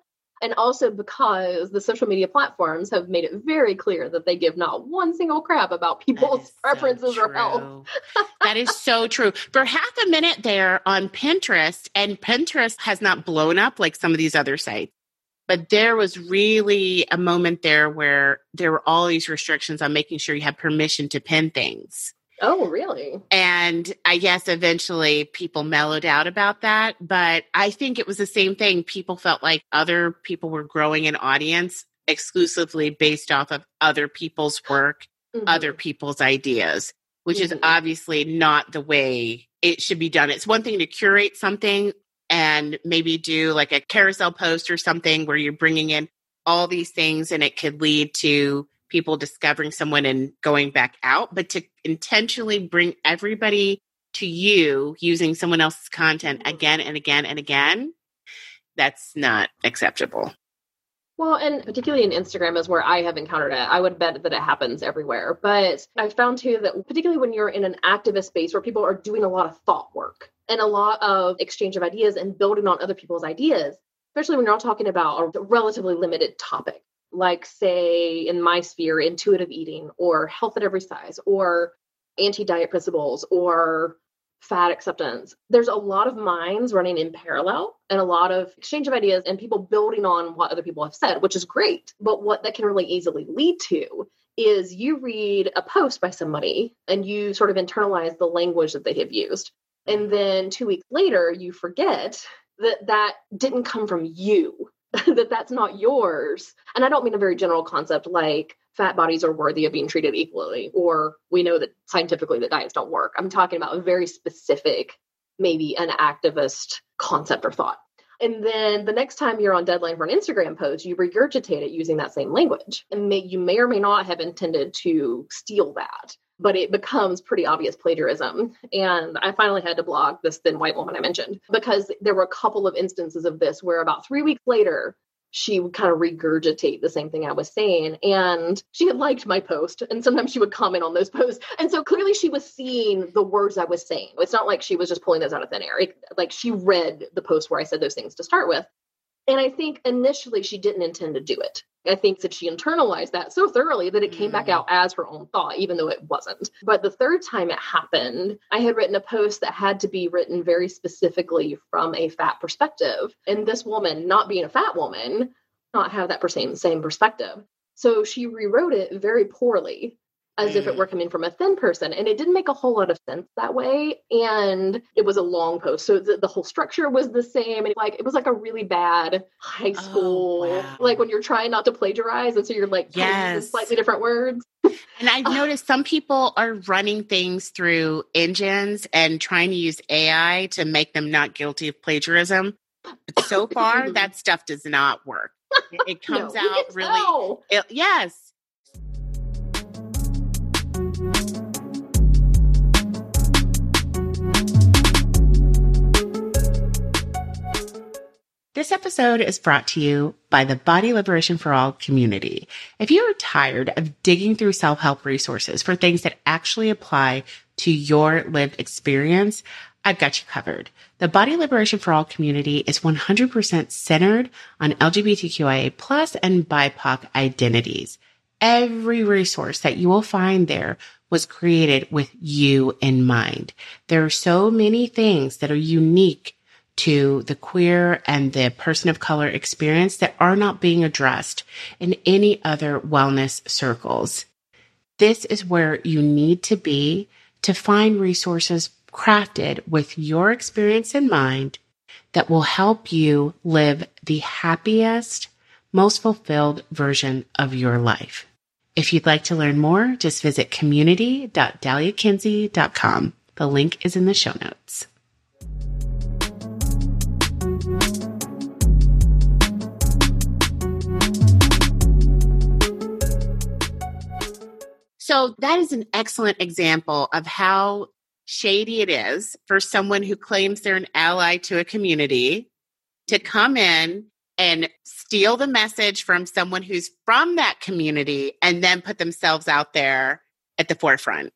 Speaker 3: And also because the social media platforms have made it very clear that they give not one single crap about people's preferences so or health.
Speaker 1: that is so true. For half a minute there on Pinterest, and Pinterest has not blown up like some of these other sites. But there was really a moment there where there were all these restrictions on making sure you had permission to pin things.
Speaker 3: Oh, really?
Speaker 1: And I guess eventually people mellowed out about that. But I think it was the same thing. People felt like other people were growing an audience exclusively based off of other people's work, mm-hmm. other people's ideas, which mm-hmm. is obviously not the way it should be done. It's one thing to curate something and maybe do like a carousel post or something where you're bringing in all these things and it could lead to people discovering someone and going back out, but to intentionally bring everybody to you using someone else's content again and again and again, that's not acceptable.
Speaker 3: Well, and particularly in Instagram is where I have encountered it. I would bet that it happens everywhere. But I've found too that particularly when you're in an activist space where people are doing a lot of thought work and a lot of exchange of ideas and building on other people's ideas, especially when you're all talking about a relatively limited topic, like say in my sphere, intuitive eating or health at every size or anti-diet principles or fat acceptance. There's a lot of minds running in parallel and a lot of exchange of ideas and people building on what other people have said, which is great. But what that can really easily lead to is you read a post by somebody and you sort of internalize the language that they have used. And then two weeks later, you forget that that didn't come from you, that that's not yours. And I don't mean a very general concept like fat bodies are worthy of being treated equally, or we know that scientifically that diets don't work. I'm talking about a very specific, maybe an activist concept or thought. And then the next time you're on deadline for an Instagram post, you regurgitate it using that same language. And may, you may or may not have intended to steal that, but it becomes pretty obvious plagiarism. And I finally had to blog this thin white woman I mentioned because there were a couple of instances of this where about three weeks later, she would kind of regurgitate the same thing I was saying. And she had liked my post, and sometimes she would comment on those posts. And so clearly she was seeing the words I was saying. It's not like she was just pulling those out of thin air. It, like she read the post where I said those things to start with. And I think initially she didn't intend to do it. I think that she internalized that so thoroughly that it came mm. back out as her own thought, even though it wasn't. But the third time it happened, I had written a post that had to be written very specifically from a fat perspective. And this woman, not being a fat woman, not have that same, same perspective. So she rewrote it very poorly as mm. if it mm. were coming from a thin person. And it didn't make a whole lot of sense that way. And it was a long post. So the, the whole structure was the same. And like, it was like a really bad high oh, school, oh, wow. like when you're trying not to plagiarize. And so you're like, yes. slightly different words.
Speaker 1: and I've noticed some people are running things through engines and trying to use AI to make them not guilty of plagiarism. But so far, that stuff does not work. It, it comes
Speaker 3: No,
Speaker 1: out really. It, yes. This episode is brought to you by the Body Liberation for All community. If you are tired of digging through self help resources for things that actually apply to your lived experience, I've got you covered. The Body Liberation for All community is 100% centered on LGBTQIA plus and BIPOC identities. Every resource that you will find there was created with you in mind. There are so many things that are unique to the queer and the person of color experience that are not being addressed in any other wellness circles. This is where you need to be to find resources crafted with your experience in mind that will help you live the happiest, most fulfilled version of your life. If you'd like to learn more, just visit community.dahliakinsey.com. The link is in the show notes. So that is an excellent example of how shady it is for someone who claims they're an ally to a community to come in and steal the message from someone who's from that community and then put themselves out there at the forefront.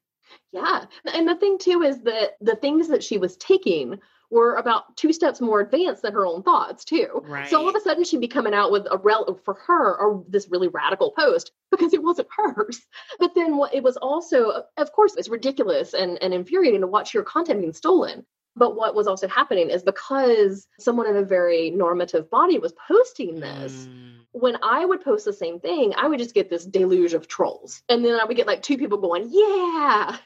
Speaker 3: Yeah. And the thing too is that the things that she was taking were about two steps more advanced than her own thoughts too.
Speaker 1: Right.
Speaker 3: So all of a sudden she'd be coming out with a rel for her or this really radical post because it wasn't hers. But then what it was also of course it's ridiculous and, and infuriating to watch your content being stolen. But what was also happening is because someone in a very normative body was posting this,
Speaker 1: Mm.
Speaker 3: when I would post the same thing, I would just get this deluge of trolls. And then I would get like two people going, yeah.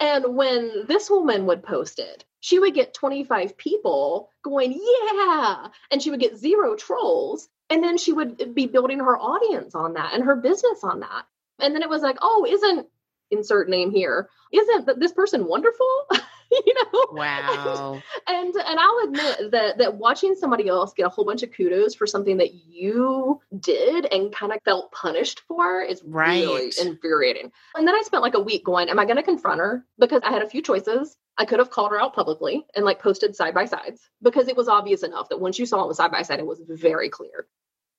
Speaker 3: And when this woman would post it, she would get 25 people going, yeah. And she would get zero trolls. And then she would be building her audience on that and her business on that. And then it was like, oh, isn't insert name here? Isn't this person wonderful? you know?
Speaker 1: Wow.
Speaker 3: and and I'll admit that that watching somebody else get a whole bunch of kudos for something that you did and kind of felt punished for is really infuriating. And then I spent like a week going, "Am I going to confront her?" Because I had a few choices. I could have called her out publicly and like posted side by sides because it was obvious enough that once you saw it was side by side, it was very clear.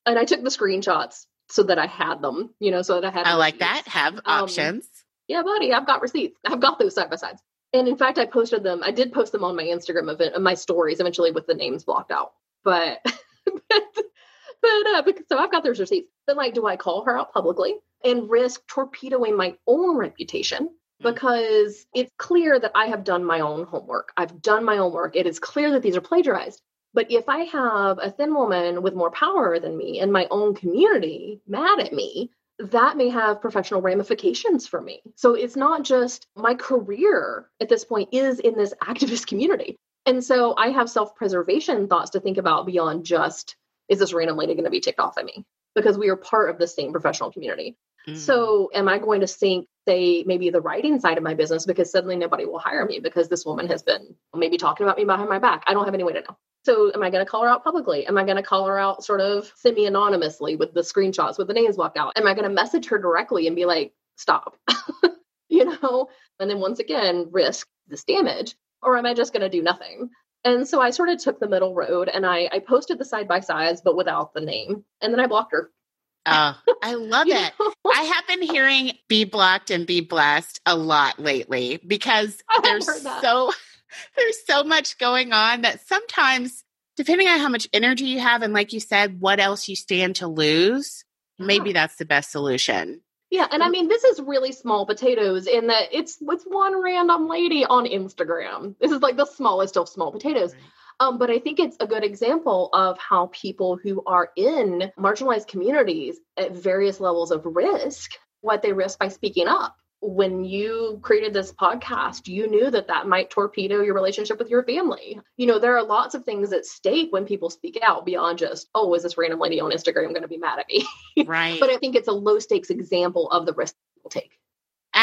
Speaker 3: And I took the screenshots so that I had them, you know, so that I had.
Speaker 1: I like that. Have um, options.
Speaker 3: Yeah, buddy, I've got receipts. I've got those side by sides. And in fact, I posted them. I did post them on my Instagram event, my stories, eventually with the names blocked out. But, but, but uh, because, so I've got those receipts. But like, do I call her out publicly and risk torpedoing my own reputation? Because it's clear that I have done my own homework. I've done my own work. It is clear that these are plagiarized. But if I have a thin woman with more power than me in my own community mad at me, that may have professional ramifications for me. So it's not just my career at this point is in this activist community. And so I have self preservation thoughts to think about beyond just, is this random lady going to be ticked off at me? Because we are part of the same professional community.
Speaker 1: Mm.
Speaker 3: So am I going to sink, say, maybe the writing side of my business because suddenly nobody will hire me because this woman has been maybe talking about me behind my back? I don't have any way to know. So am I going to call her out publicly? Am I going to call her out sort of semi anonymously with the screenshots with the names blocked out? Am I going to message her directly and be like, stop, you know? And then once again, risk this damage? Or am I just going to do nothing? And so I sort of took the middle road and I, I posted the side by sides, but without the name. And then I blocked her.
Speaker 1: Oh, I love it.
Speaker 3: know?
Speaker 1: I have been hearing be blocked and be blessed a lot lately because there's so there's so much going on that sometimes depending on how much energy you have and like you said what else you stand to lose maybe that's the best solution
Speaker 3: Yeah, and I mean this is really small potatoes in that it's it's one random lady on Instagram. This is like the smallest of small potatoes. Um, but I think it's a good example of how people who are in marginalized communities at various levels of risk, what they risk by speaking up. When you created this podcast, you knew that that might torpedo your relationship with your family. You know, there are lots of things at stake when people speak out beyond just, oh, is this random lady on Instagram going to be mad at me?
Speaker 1: right
Speaker 3: but I think it's a low stakes example of the risk people take.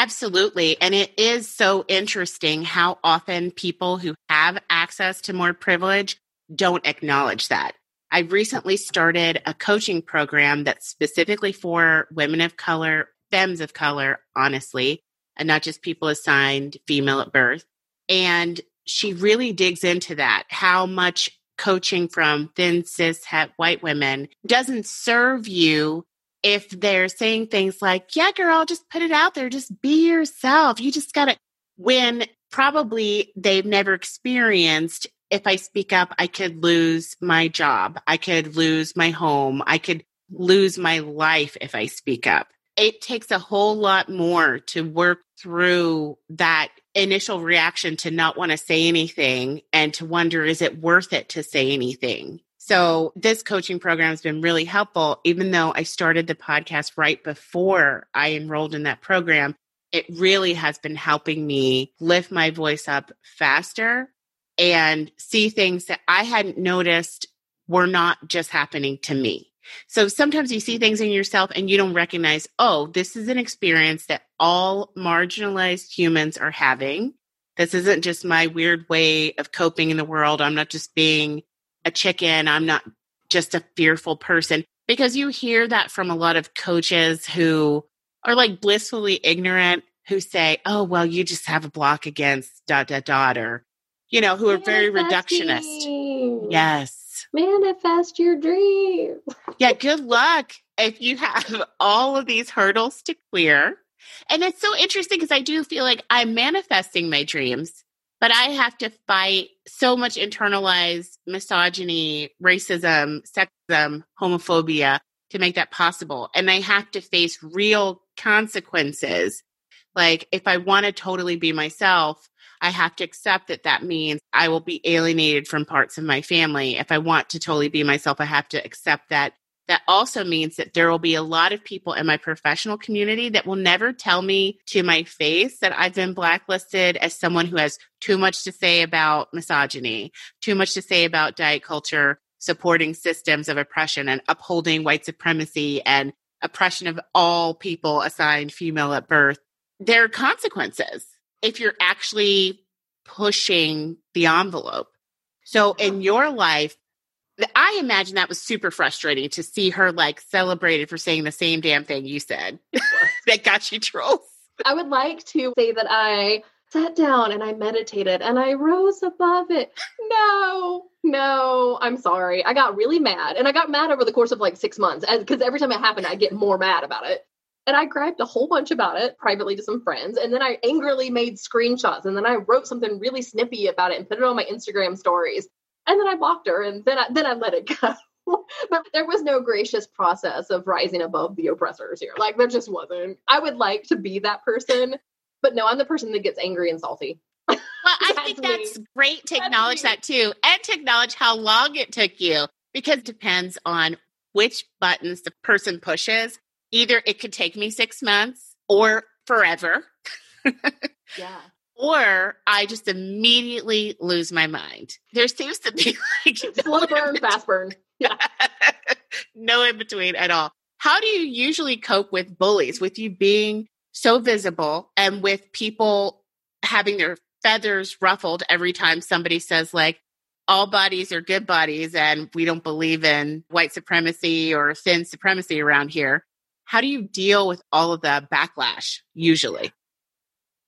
Speaker 1: Absolutely. And it is so interesting how often people who have access to more privilege don't acknowledge that. I recently started a coaching program that's specifically for women of color, femmes of color, honestly, and not just people assigned female at birth. And she really digs into that, how much coaching from thin cis het white women doesn't serve you if they're saying things like, yeah, girl, just put it out there, just be yourself. You just got to, when probably they've never experienced, if I speak up, I could lose my job, I could lose my home, I could lose my life if I speak up. It takes a whole lot more to work through that initial reaction to not want to say anything and to wonder, is it worth it to say anything? So this coaching program has been really helpful. Even though I started the podcast right before I enrolled in that program, it really has been helping me lift my voice up faster and see things that I hadn't noticed were not just happening to me. So sometimes you see things in yourself and you don't recognize, oh, this is an experience that all marginalized humans are having. This isn't just my weird way of coping in the world. I'm not just being a chicken. I'm not just a fearful person because you hear that from a lot of coaches who are like blissfully ignorant who say, oh, well, you just have a block against dot, dot, dot, or, you know, who are very reductionist. Yes.
Speaker 3: Manifest your dream.
Speaker 1: yeah. Good luck if you have all of these hurdles to clear. And it's so interesting because I do feel like I'm manifesting my dreams but I have to fight so much internalized misogyny, racism, sexism, homophobia to make that possible. And I have to face real consequences. Like if I want to totally be myself, I have to accept that that means I will be alienated from parts of my family. If I want to totally be myself, I have to accept that that also means that there will be a lot of people in my professional community that will never tell me to my face that I've been blacklisted as someone who has too much to say about misogyny, too much to say about diet culture, supporting systems of oppression and upholding white supremacy and oppression of all people assigned female at birth. There are consequences if you're actually pushing the envelope. So in your life, I imagine that was super frustrating to see her like celebrated for saying the same damn thing you said that got you trolls.
Speaker 3: I would like to say that I sat down and I meditated and I rose above it. No, no, I'm sorry. I got really mad and I got mad over the course of like six months because every time it happened, I get more mad about it. And I grabbed a whole bunch about it privately to some friends. And then I angrily made screenshots. And then I wrote something really snippy about it and put it on my Instagram stories and then I blocked her, and then I, then I let it go. but there was no gracious process of rising above the oppressors here. Like there just wasn't. I would like to be that person, but no, I'm the person that gets angry and salty.
Speaker 1: Well, I think that's great to acknowledge that too, and to acknowledge how long it took you, because it depends on which buttons the person pushes. Either it could take me six months or forever.
Speaker 3: yeah
Speaker 1: or I just immediately lose my mind. There seems to be like
Speaker 3: slow burn, fast burn. Yeah.
Speaker 1: no in between at all. How do you usually cope with bullies, with you being so visible and with people having their feathers ruffled every time somebody says, like, all bodies are good bodies and we don't believe in white supremacy or thin supremacy around here? How do you deal with all of the backlash usually?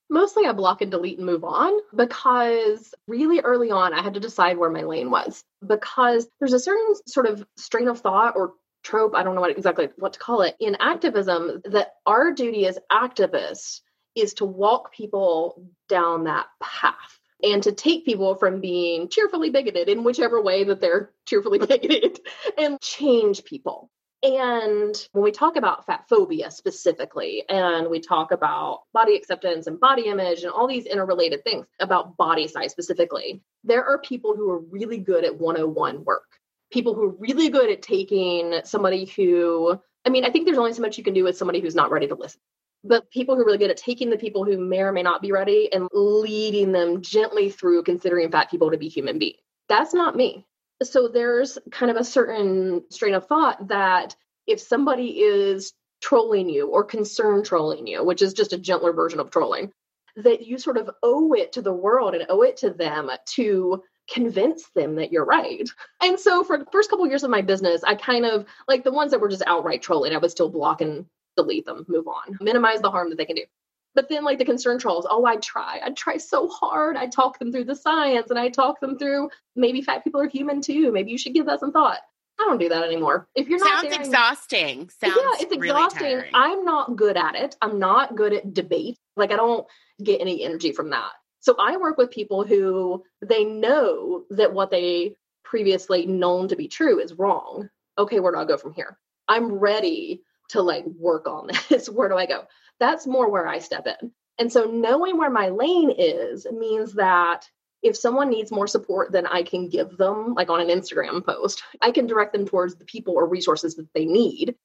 Speaker 3: Mostly I block and delete and move on because really early on I had to decide where my lane was because there's a certain sort of strain of thought or trope, I don't know what exactly what to call it, in activism that our duty as activists is to walk people down that path and to take people from being cheerfully bigoted in whichever way that they're cheerfully bigoted and change people. And when we talk about fat phobia specifically, and we talk about body acceptance and body image and all these interrelated things about body size specifically, there are people who are really good at 101 work. People who are really good at taking somebody who, I mean, I think there's only so much you can do with somebody who's not ready to listen. But people who are really good at taking the people who may or may not be ready and leading them gently through considering fat people to be human beings. That's not me so there's kind of a certain strain of thought that if somebody is trolling you or concern trolling you, which is just a gentler version of trolling, that you sort of owe it to the world and owe it to them to convince them that you're right. And so for the first couple of years of my business, I kind of like the ones that were just outright trolling, I would still block and delete them, move on, minimize the harm that they can do. But then, like the concern trolls, oh, I'd try. I'd try so hard. I'd talk them through the science and I'd talk them through maybe fat people are human too. Maybe you should give that some thought. I don't do that anymore. If you're
Speaker 1: not
Speaker 3: sounds
Speaker 1: exhausting. Sounds
Speaker 3: yeah, it's exhausting. I'm not good at it. I'm not good at debate. Like I don't get any energy from that. So I work with people who they know that what they previously known to be true is wrong. Okay, where do I go from here? I'm ready to like work on this. where do I go? That's more where I step in. And so knowing where my lane is means that if someone needs more support than I can give them, like on an Instagram post, I can direct them towards the people or resources that they need.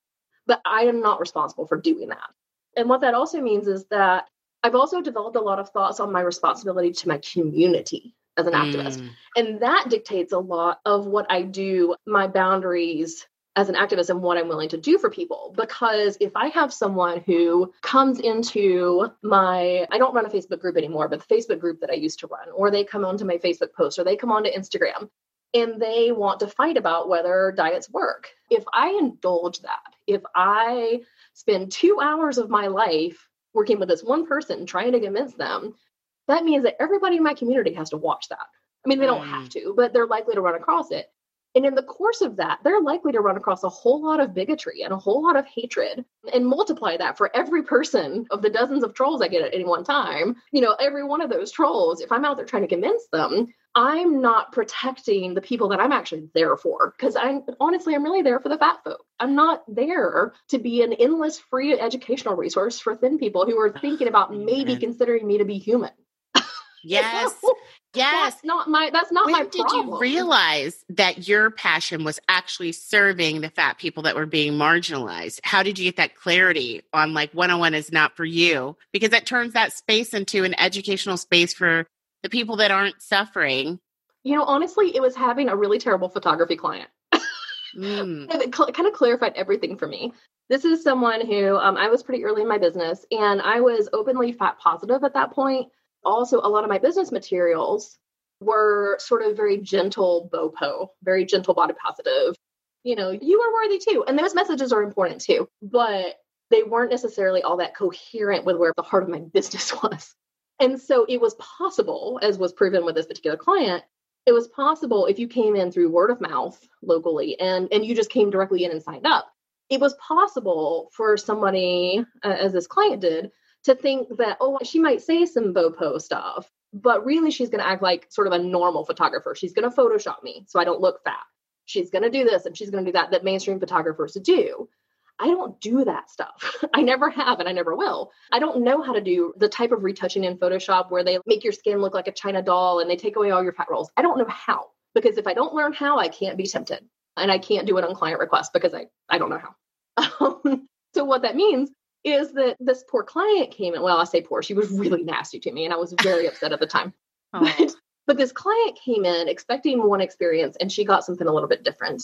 Speaker 3: But I am not responsible for doing that. And what that also means is that I've also developed a lot of thoughts on my responsibility to my community as an mm. activist. And that dictates a lot of what I do, my boundaries, as an activist and what I'm willing to do for people. Because if I have someone who comes into my, I don't run a Facebook group anymore, but the Facebook group that I used to run, or they come onto my Facebook post, or they come onto Instagram and they want to fight about whether diets work. If I indulge that, if I spend two hours of my life working with this one person trying to convince them, that means that everybody in my community has to watch that. I mean, they don't have mm. to, but they're likely to run across it. And in the course of that, they're likely to run across a whole lot of bigotry and a whole lot of hatred and multiply that for every person of the dozens of trolls I get at any one time. You know, every one of those trolls, if I'm out there trying to convince them, I'm not protecting the people that I'm actually there for. Because I'm honestly, I'm really there for the fat folk. I'm not there to be an endless free educational resource for thin people who are thinking about maybe considering me to be human.
Speaker 1: Yes. Yes.
Speaker 3: That's not my that's not
Speaker 1: when
Speaker 3: my
Speaker 1: did you realize that your passion was actually serving the fat people that were being marginalized? How did you get that clarity on like one-on-one is not for you? Because that turns that space into an educational space for the people that aren't suffering.
Speaker 3: You know, honestly, it was having a really terrible photography client. mm. it kind of clarified everything for me. This is someone who um, I was pretty early in my business and I was openly fat positive at that point also a lot of my business materials were sort of very gentle bopo, very gentle body positive. You know, you are worthy too. And those messages are important too, but they weren't necessarily all that coherent with where the heart of my business was. And so it was possible, as was proven with this particular client, it was possible if you came in through word of mouth locally and and you just came directly in and signed up it was possible for somebody uh, as this client did to think that, oh, she might say some Bopo stuff, but really she's going to act like sort of a normal photographer. She's going to Photoshop me so I don't look fat. She's going to do this and she's going to do that, that mainstream photographers do. I don't do that stuff. I never have and I never will. I don't know how to do the type of retouching in Photoshop where they make your skin look like a China doll and they take away all your fat rolls. I don't know how because if I don't learn how, I can't be tempted and I can't do it on client request because I, I don't know how. So what that means is that this poor client came in. Well, I say poor, she was really nasty to me, and I was very upset at the time. Oh. But, but this client came in expecting one experience, and she got something a little bit different.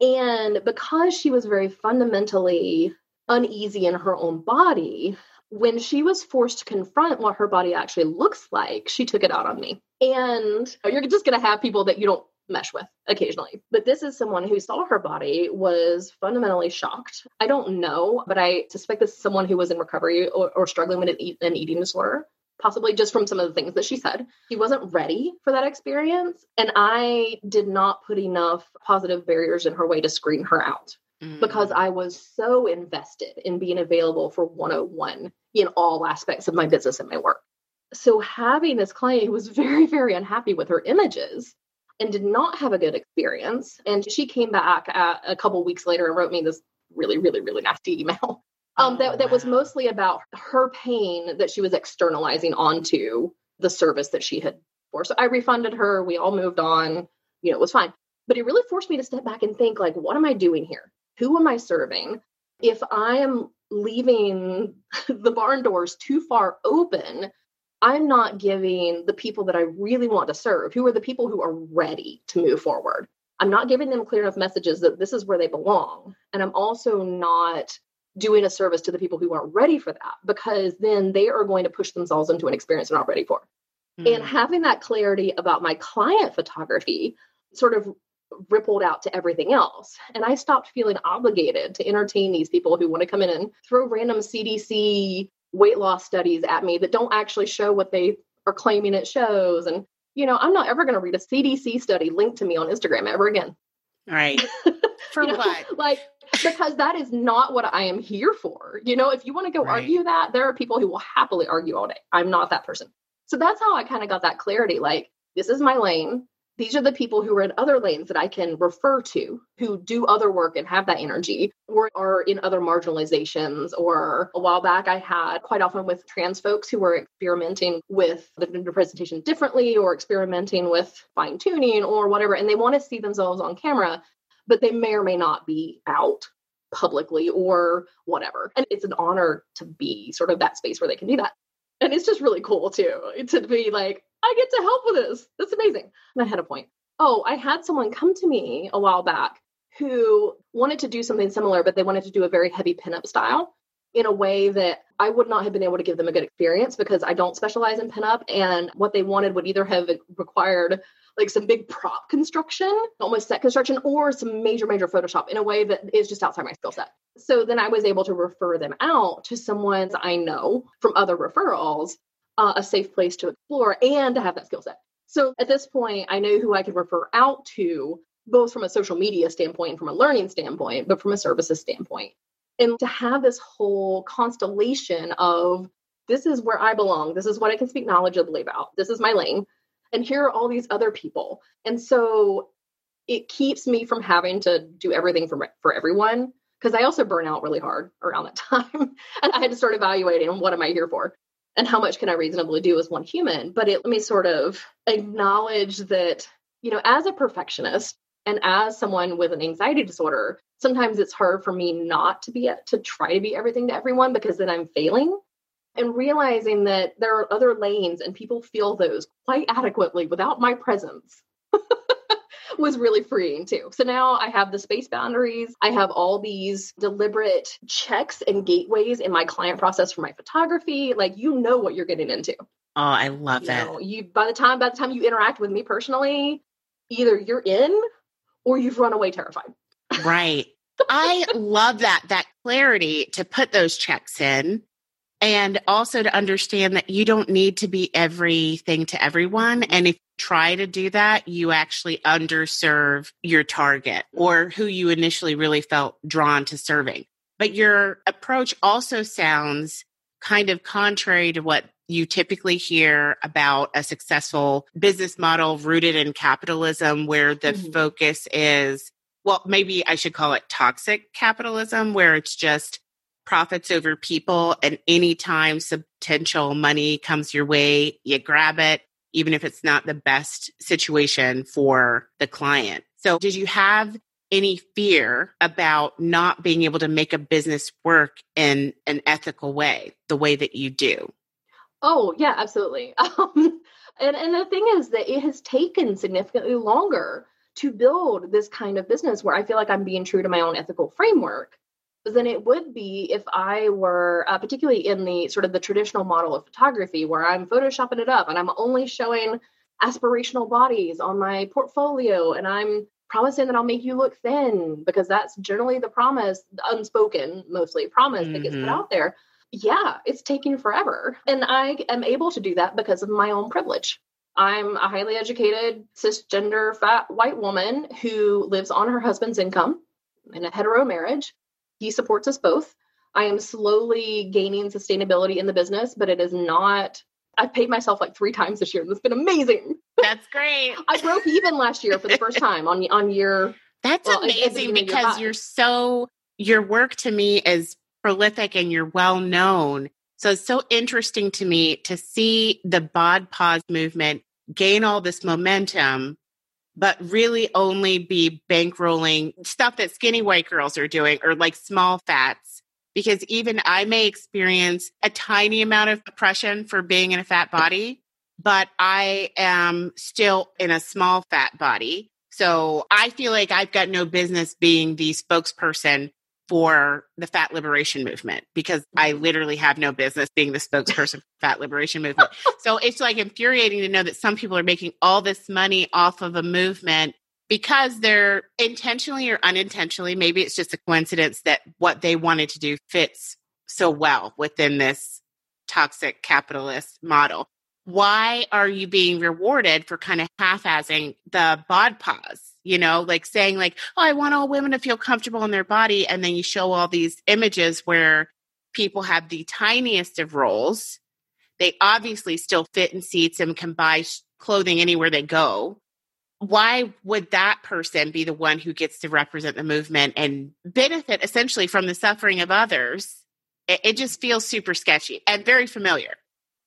Speaker 3: And because she was very fundamentally uneasy in her own body, when she was forced to confront what her body actually looks like, she took it out on me. And you're just going to have people that you don't mesh with occasionally. But this is someone who saw her body, was fundamentally shocked. I don't know, but I suspect this is someone who was in recovery or, or struggling with an, eat, an eating disorder. Possibly just from some of the things that she said. She wasn't ready for that experience. And I did not put enough positive barriers in her way to screen her out mm. because I was so invested in being available for 101 in all aspects of my business and my work. So having this client who was very, very unhappy with her images and did not have a good experience. And she came back a couple weeks later and wrote me this really, really, really nasty email. Um, that, that was mostly about her pain that she was externalizing onto the service that she had for. So I refunded her. We all moved on. You know, it was fine. But it really forced me to step back and think, like, what am I doing here? Who am I serving? If I am leaving the barn doors too far open, I'm not giving the people that I really want to serve, who are the people who are ready to move forward. I'm not giving them clear enough messages that this is where they belong. And I'm also not doing a service to the people who aren't ready for that because then they are going to push themselves into an experience they're not ready for. Mm. And having that clarity about my client photography sort of rippled out to everything else. And I stopped feeling obligated to entertain these people who want to come in and throw random CDC weight loss studies at me that don't actually show what they are claiming it shows. And, you know, I'm not ever going to read a CDC study linked to me on Instagram ever again.
Speaker 1: Right. For
Speaker 3: you know,
Speaker 1: what?
Speaker 3: Like, because that is not what I am here for. You know, if you want to go right. argue that, there are people who will happily argue all day. I'm not that person. So that's how I kind of got that clarity. Like, this is my lane these are the people who are in other lanes that I can refer to who do other work and have that energy or are in other marginalizations. Or a while back, I had quite often with trans folks who were experimenting with the gender presentation differently or experimenting with fine tuning or whatever, and they want to see themselves on camera, but they may or may not be out publicly or whatever. And it's an honor to be sort of that space where they can do that. And it's just really cool too to be like, I get to help with this. That's amazing. And I had a point. Oh, I had someone come to me a while back who wanted to do something similar, but they wanted to do a very heavy pinup style in a way that I would not have been able to give them a good experience because I don't specialize in pinup. And what they wanted would either have required like some big prop construction, almost set construction, or some major, major Photoshop in a way that is just outside my skill set. So then I was able to refer them out to someone I know from other referrals uh, a safe place to explore and to have that skill set. So at this point, I know who I could refer out to, both from a social media standpoint, and from a learning standpoint, but from a services standpoint. And to have this whole constellation of this is where I belong, this is what I can speak knowledgeably about, this is my lane, and here are all these other people. And so it keeps me from having to do everything for, for everyone because I also burn out really hard around that time. and I had to start evaluating what am I here for? and how much can I reasonably do as one human? But it let me sort of acknowledge that, you know, as a perfectionist and as someone with an anxiety disorder, sometimes it's hard for me not to be to try to be everything to everyone because then I'm failing. And realizing that there are other lanes and people feel those quite adequately without my presence. was really freeing too. So now I have the space boundaries. I have all these deliberate checks and gateways in my client process for my photography. Like you know what you're getting into. Oh,
Speaker 1: I love
Speaker 3: you
Speaker 1: that.
Speaker 3: Know, you by the time by the time you interact with me personally, either you're in or you've run away terrified.
Speaker 1: Right. I love that that clarity to put those checks in and also to understand that you don't need to be everything to everyone and if you try to do that, you actually underserve your target or who you initially really felt drawn to serving. But your approach also sounds kind of contrary to what you typically hear about a successful business model rooted in capitalism, where the mm-hmm. focus is, well, maybe I should call it toxic capitalism, where it's just profits over people. And anytime potential money comes your way, you grab it even if it's not the best situation for the client. So, did you have any fear about not being able to make a business work in an ethical way, the way that you do?
Speaker 3: Oh, yeah, absolutely. Um, and, and the thing is that it has taken significantly longer to build this kind of business where I feel like I'm being true to my own ethical framework than it would be if I were, uh, particularly in the sort of the traditional model of photography, where I'm photoshopping it up and I'm only showing aspirational bodies on my portfolio and I'm promising that I'll make you look thin because that's generally the promise, unspoken, mostly promise mm-hmm. that gets put mm-hmm. out there. Yeah, it's taking forever. And I am able to do that because of my own privilege. I'm a highly educated, cisgender, fat white woman who lives on her husband's income in a hetero marriage he supports us both. I am slowly gaining sustainability in the business, but it is not. I've paid myself like three times this year, and it's been amazing.
Speaker 1: That's great.
Speaker 3: I broke even last year for the first time on on year.
Speaker 1: That's well, amazing because you're so your work to me is prolific and you're well known. So it's so interesting to me to see the bod pos movement gain all this momentum but really only be bankrolling stuff that skinny white girls are doing or like small fats. Because even I may experience a tiny amount of oppression for being in a fat body, but I am still in a small fat body. So I feel like I've got no business being the spokesperson for the fat liberation movement because I mm-hmm. literally have no business being the spokesperson for fat liberation movement. So it's like infuriating to know that some people are making all this money off of a movement because they're intentionally or unintentionally, maybe it's just a coincidence that what they wanted to do fits so well within this toxic capitalist model. Why are you being rewarded for kind of half-assing the bod pos? You know, like saying like, "Oh, I want all women to feel comfortable in their body," and then you show all these images where people have the tiniest of roles. They obviously still fit in seats and can buy clothing anywhere they go. Why would that person be the one who gets to represent the movement and benefit essentially from the suffering of others? It, it just feels super sketchy and very familiar.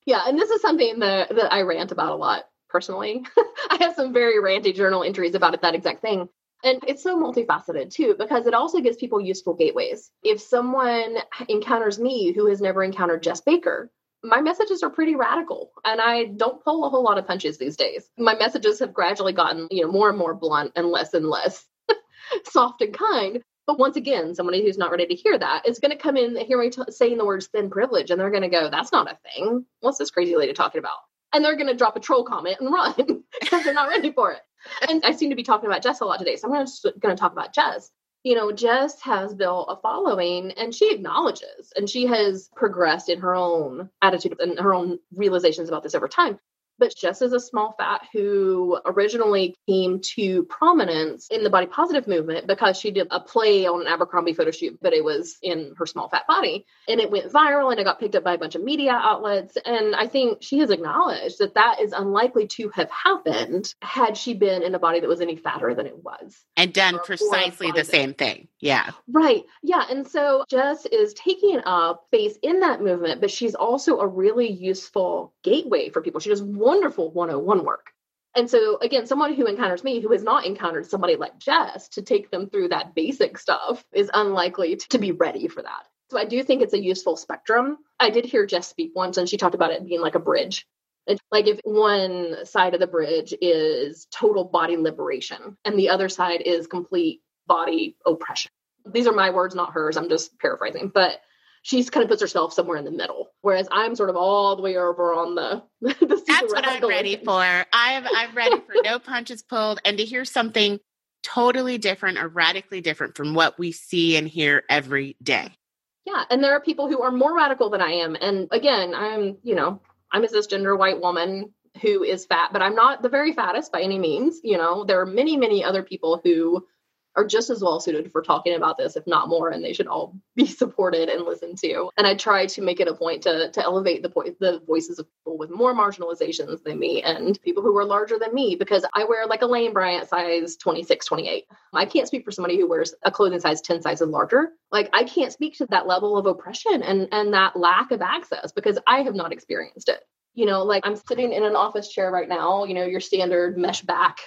Speaker 3: Yeah, and this is something that, that I rant about a lot personally. I have some very ranty journal entries about it, that exact thing. And it's so multifaceted too, because it also gives people useful gateways. If someone encounters me who has never encountered Jess Baker, my messages are pretty radical and I don't pull a whole lot of punches these days. My messages have gradually gotten, you know, more and more blunt and less and less soft and kind. But once again, somebody who's not ready to hear that is going to come in and hear me t- saying the words thin privilege, and they're going to go, "That's not a thing. What's this crazy lady talking about?" And they're going to drop a troll comment and run because they're not ready for it. And I seem to be talking about Jess a lot today, so I'm going to talk about Jess. You know, Jess has built a following, and she acknowledges, and she has progressed in her own attitude and her own realizations about this over time but Jess is a small fat who originally came to prominence in the body positive movement because she did a play on an Abercrombie photo shoot, but it was in her small fat body. And it went viral and it got picked up by a bunch of media outlets. And I think she has acknowledged that that is unlikely to have happened had she been in a body that was any fatter than it was.
Speaker 1: And done or, precisely or the same thing. Yeah.
Speaker 3: Right. Yeah. And so Jess is taking up space in that movement, but she's also a really useful gateway for people. She does wonderful 101 work. And so, again, someone who encounters me who has not encountered somebody like Jess to take them through that basic stuff is unlikely to be ready for that. So, I do think it's a useful spectrum. I did hear Jess speak once, and she talked about it being like a bridge. It's like if one side of the bridge is total body liberation and the other side is complete body oppression. These are my words, not hers. I'm just paraphrasing. But she kind of puts herself somewhere in the middle, whereas I'm sort of all the way over on the. the
Speaker 1: That's what I'm ready for. I'm I'm ready for no punches pulled, and to hear something totally different or radically different from what we see and hear every day.
Speaker 3: Yeah, and there are people who are more radical than I am, and again, I'm you know I'm a cisgender white woman who is fat, but I'm not the very fattest by any means. You know, there are many many other people who are just as well suited for talking about this, if not more, and they should all be supported and listened to. And I try to make it a point to to elevate the po- the voices of people with more marginalizations than me and people who are larger than me because I wear like a Lane Bryant size 26, 28. I can't speak for somebody who wears a clothing size 10 sizes larger. Like I can't speak to that level of oppression and and that lack of access because I have not experienced it you know, like I'm sitting in an office chair right now, you know, your standard mesh back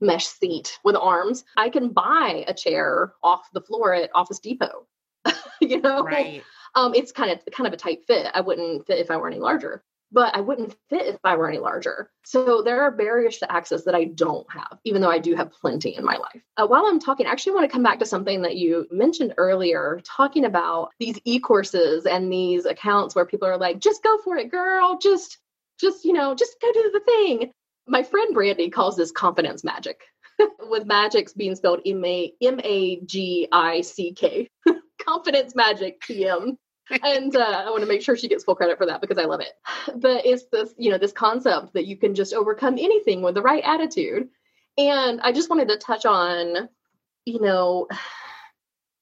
Speaker 3: mesh seat with arms. I can buy a chair off the floor at Office Depot. you know,
Speaker 1: right.
Speaker 3: um, it's kind of kind of a tight fit. I wouldn't fit if I were any larger, but I wouldn't fit if I were any larger. So there are barriers to access that I don't have, even though I do have plenty in my life. Uh, while I'm talking, I actually want to come back to something that you mentioned earlier, talking about these e-courses and these accounts where people are like, "Just go for it, girl. Just." Just, you know, just go do the thing my friend Brandy calls this confidence magic, with magics being spelled M A M A G I C K. confidence magic PM. and uh, I want to make sure she gets full credit for that because I love it. But it's this, you know, this concept that you can just overcome anything with the right attitude. And I just wanted to touch on, you know,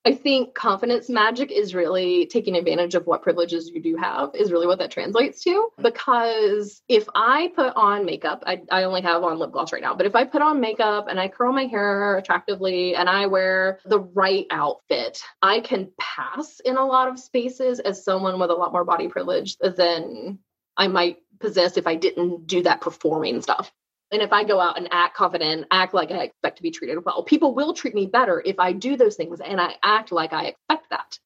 Speaker 3: I think confidence magic is really taking advantage of what privileges you do have, is really what that translates to. Because if I put on makeup, I, I only have on lip gloss right now, but if I put on makeup and I curl my hair attractively and I wear the right outfit, I can pass in a lot of spaces as someone with a lot more body privilege than I might possess if I didn't do that performing stuff. And if I go out and act confident, act like I expect to be treated well, people will treat me better if I do those things and I act like I expect that.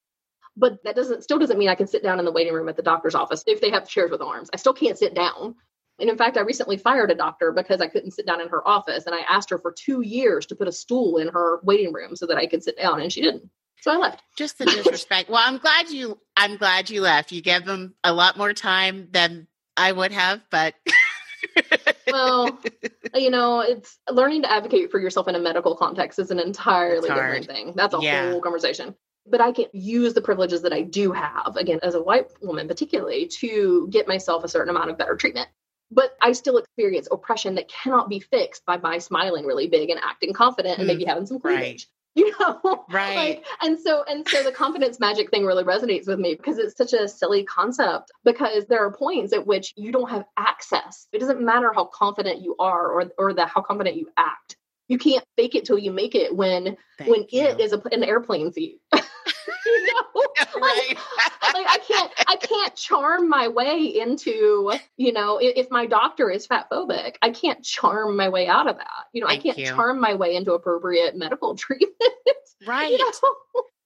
Speaker 3: But that doesn't still doesn't mean I can sit down in the waiting room at the doctor's office if they have chairs with arms. I still can't sit down. And in fact, I recently fired a doctor because I couldn't sit down in her office. And I asked her for two years to put a stool in her waiting room so that I could sit down, and she didn't. So I left.
Speaker 1: Just the disrespect. well, I'm glad you I'm glad you left. You gave them a lot more time than I would have, but
Speaker 3: well, you know, it's learning to advocate for yourself in a medical context is an entirely different thing. That's a yeah. whole conversation. But I can use the privileges that I do have, again, as a white woman, particularly, to get myself a certain amount of better treatment. But I still experience oppression that cannot be fixed by my smiling really big and acting confident and maybe mm, having some cleavage. Right. you know?
Speaker 1: Right. Like,
Speaker 3: and so and so the confidence magic thing really resonates with me because it's such a silly concept because there are points at which you don't have access. It doesn't matter how confident you are or or the how confident you act. You can't fake it till you make it when Thank when you. it is a, an airplane seat you know right. like, like, i can't i can't charm my way into you know if, if, my doctor is fat phobic i can't charm my way out of that you know Thank i can't you. charm my way into appropriate medical treatment
Speaker 1: right you know?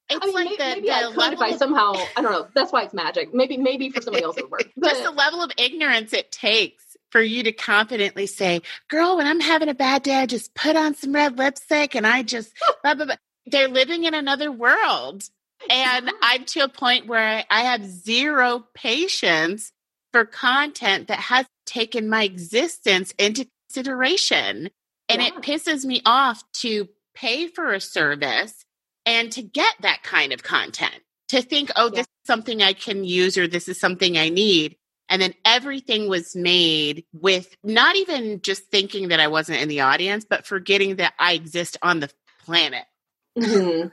Speaker 3: It's I mean, like maybe, the, maybe the I if I somehow I don't know. That's why it's magic. Maybe maybe for somebody else it would work.
Speaker 1: But, Just the level of ignorance it takes for you to confidently say, "Girl, when I'm having a bad day, I just put on some red lipstick and I just." blah, blah, blah. They're living in another world. And I'm to a point where I have zero patience for content that has taken my existence into consideration. And yeah. it pisses me off to pay for a service and to get that kind of content, to think, oh, yeah. this is something I can use or this is something I need. And then everything was made with not even just thinking that I wasn't in the audience, but forgetting that I exist on the planet.
Speaker 3: Mm-hmm.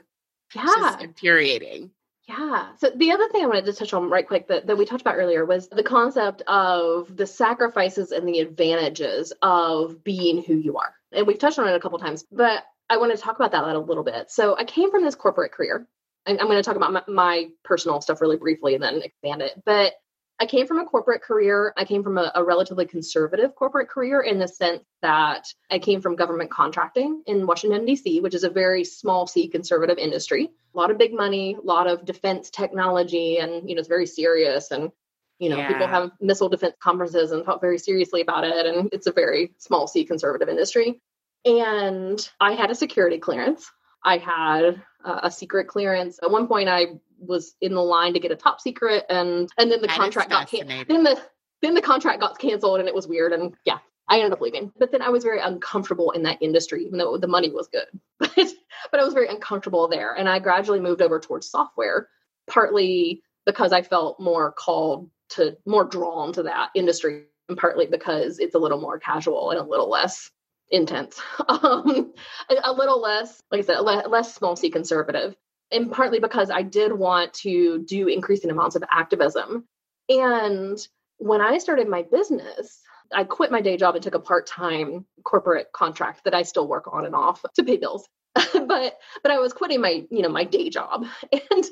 Speaker 3: Yeah.
Speaker 1: infuriating.
Speaker 3: Yeah. So the other thing I wanted to touch on right quick that, that we talked about earlier was the concept of the sacrifices and the advantages of being who you are. And we've touched on it a couple times, but I want to talk about that a little bit. So I came from this corporate career. I'm, I'm going to talk about my, my, personal stuff really briefly and then expand it. But I came from a corporate career. I came from a, a, relatively conservative corporate career in the sense that I came from government contracting in Washington, D.C., which is a very small c conservative industry. A lot of big money, a lot of defense technology, and you know, it's very serious. And you know, yeah. people have missile defense conferences and talk very seriously about it. And it's a very small c conservative industry. And I had a security clearance. I had a secret clearance. At one point, I was in the line to get a top secret, and and then the contract got canceled. Then the then the contract got canceled, and it was weird. And yeah, I ended up leaving. But then I was very uncomfortable in that industry, even though the money was good. But but I was very uncomfortable there, and I gradually moved over towards software, partly because I felt more called to more drawn to that industry, and partly because it's a little more casual and a little less intense, um, a, a, little less, like I said, less small c conservative and partly because I did want to do increasing amounts of activism. And when I started my business, I quit my day job and took a part-time corporate contract that I still work on and off to pay bills. but but I was quitting my, you know, my day job. And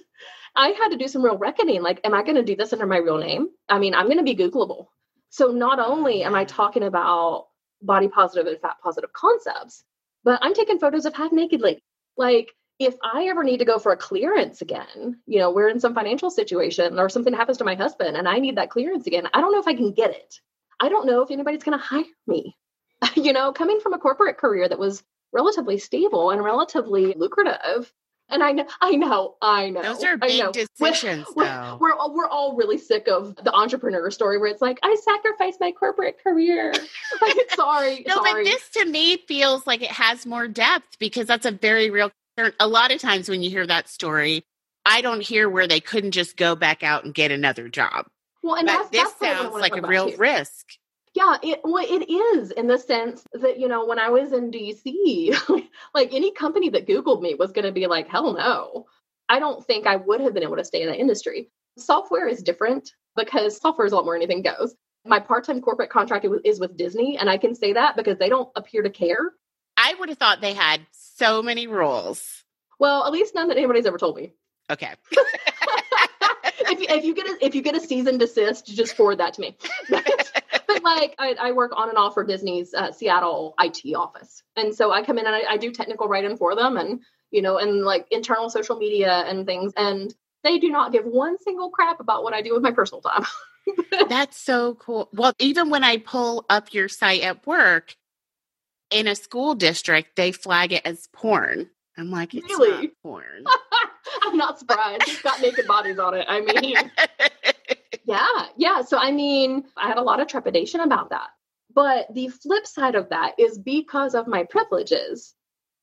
Speaker 3: I had to do some real reckoning like am I going to do this under my real name? I mean, I'm going to be googleable. So not only am I talking about body positive and fat positive concepts, but I'm taking photos of half naked ladies. Like if I ever need to go for a clearance again, you know, we're in some financial situation or something happens to my husband and I need that clearance again, I don't know if I can get it. I don't know if anybody's going to hire me. you know, coming from a corporate career that was relatively stable and relatively lucrative. And I know, I know, I know.
Speaker 1: Those are big decisions,
Speaker 3: we're, though. We're, we're, we're all really sick of the entrepreneur story where it's like, I sacrificed my corporate career. like, sorry.
Speaker 1: no,
Speaker 3: sorry.
Speaker 1: but this to me feels like it has more depth because that's a very real a lot of times when you hear that story, I don't hear where they couldn't just go back out and get another job.
Speaker 3: Well, and
Speaker 1: but
Speaker 3: that's,
Speaker 1: this
Speaker 3: that's
Speaker 1: sounds like a real too. risk.
Speaker 3: Yeah, it well, it is in the sense that you know when I was in DC, like any company that Googled me was going to be like, hell no. I don't think I would have been able to stay in that industry. Software is different because software is a lot more anything goes. My part-time corporate contract is with Disney, and I can say that because they don't appear to care.
Speaker 1: I would have thought they had so many rules.
Speaker 3: Well, at least none that anybody's ever told me.
Speaker 1: Okay.
Speaker 3: if, you, if you get a if you get a cease and desist, just forward that to me. but, but like I, I, work on and off for Disney's uh, Seattle IT office, and so I come in and I, I do technical writing for them, and you know, and like internal social media and things, and they do not give one single crap about what I do with my personal time.
Speaker 1: That's so cool. Well, even when I pull up your site at work, in a school district, they flag it as porn. I'm like, it's really? not porn.
Speaker 3: I'm not surprised. It's got naked bodies on it. I mean, yeah, yeah. So, I mean, I had a lot of trepidation about that. But the flip side of that is because of my privileges,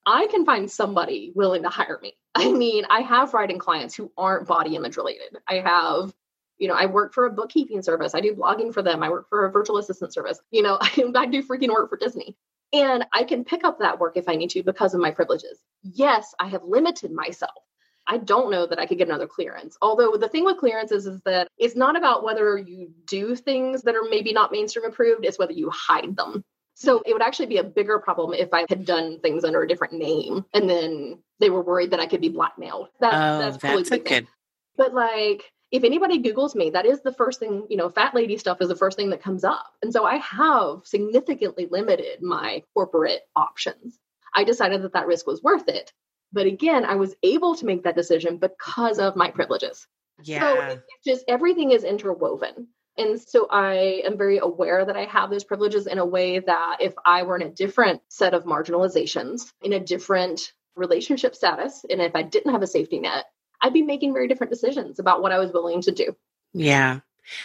Speaker 3: I can find somebody willing to hire me. I mean, I have writing clients who aren't body image related. I have, you know, I work for a bookkeeping service. I do blogging for them. I work for a virtual assistant service. You know, I, I do freaking work for Disney. And I can pick up that work if I need to because of my privileges. Yes, I have limited myself. I don't know that I could get another clearance. Although the thing with clearances is that it's not about whether you do things that are maybe not mainstream approved, it's whether you hide them. So it would actually be a bigger problem if I had done things under a different name and then they were worried that I could be blackmailed.
Speaker 1: That, oh, that's, that's a good.
Speaker 3: But like, if anybody Googles me, that is the first thing, you know, fat lady stuff is the first thing that comes up. And so I have significantly limited my corporate options. I decided that that risk was worth it. But again, I was able to make that decision because of my privileges.
Speaker 1: Yeah.
Speaker 3: So it's just everything is interwoven. And so I am very aware that I have those privileges in a way that if I were in a different set of marginalizations, in a different relationship status, and if I didn't have a safety net, I'd be making very different decisions about what I was willing to do.
Speaker 1: Yeah.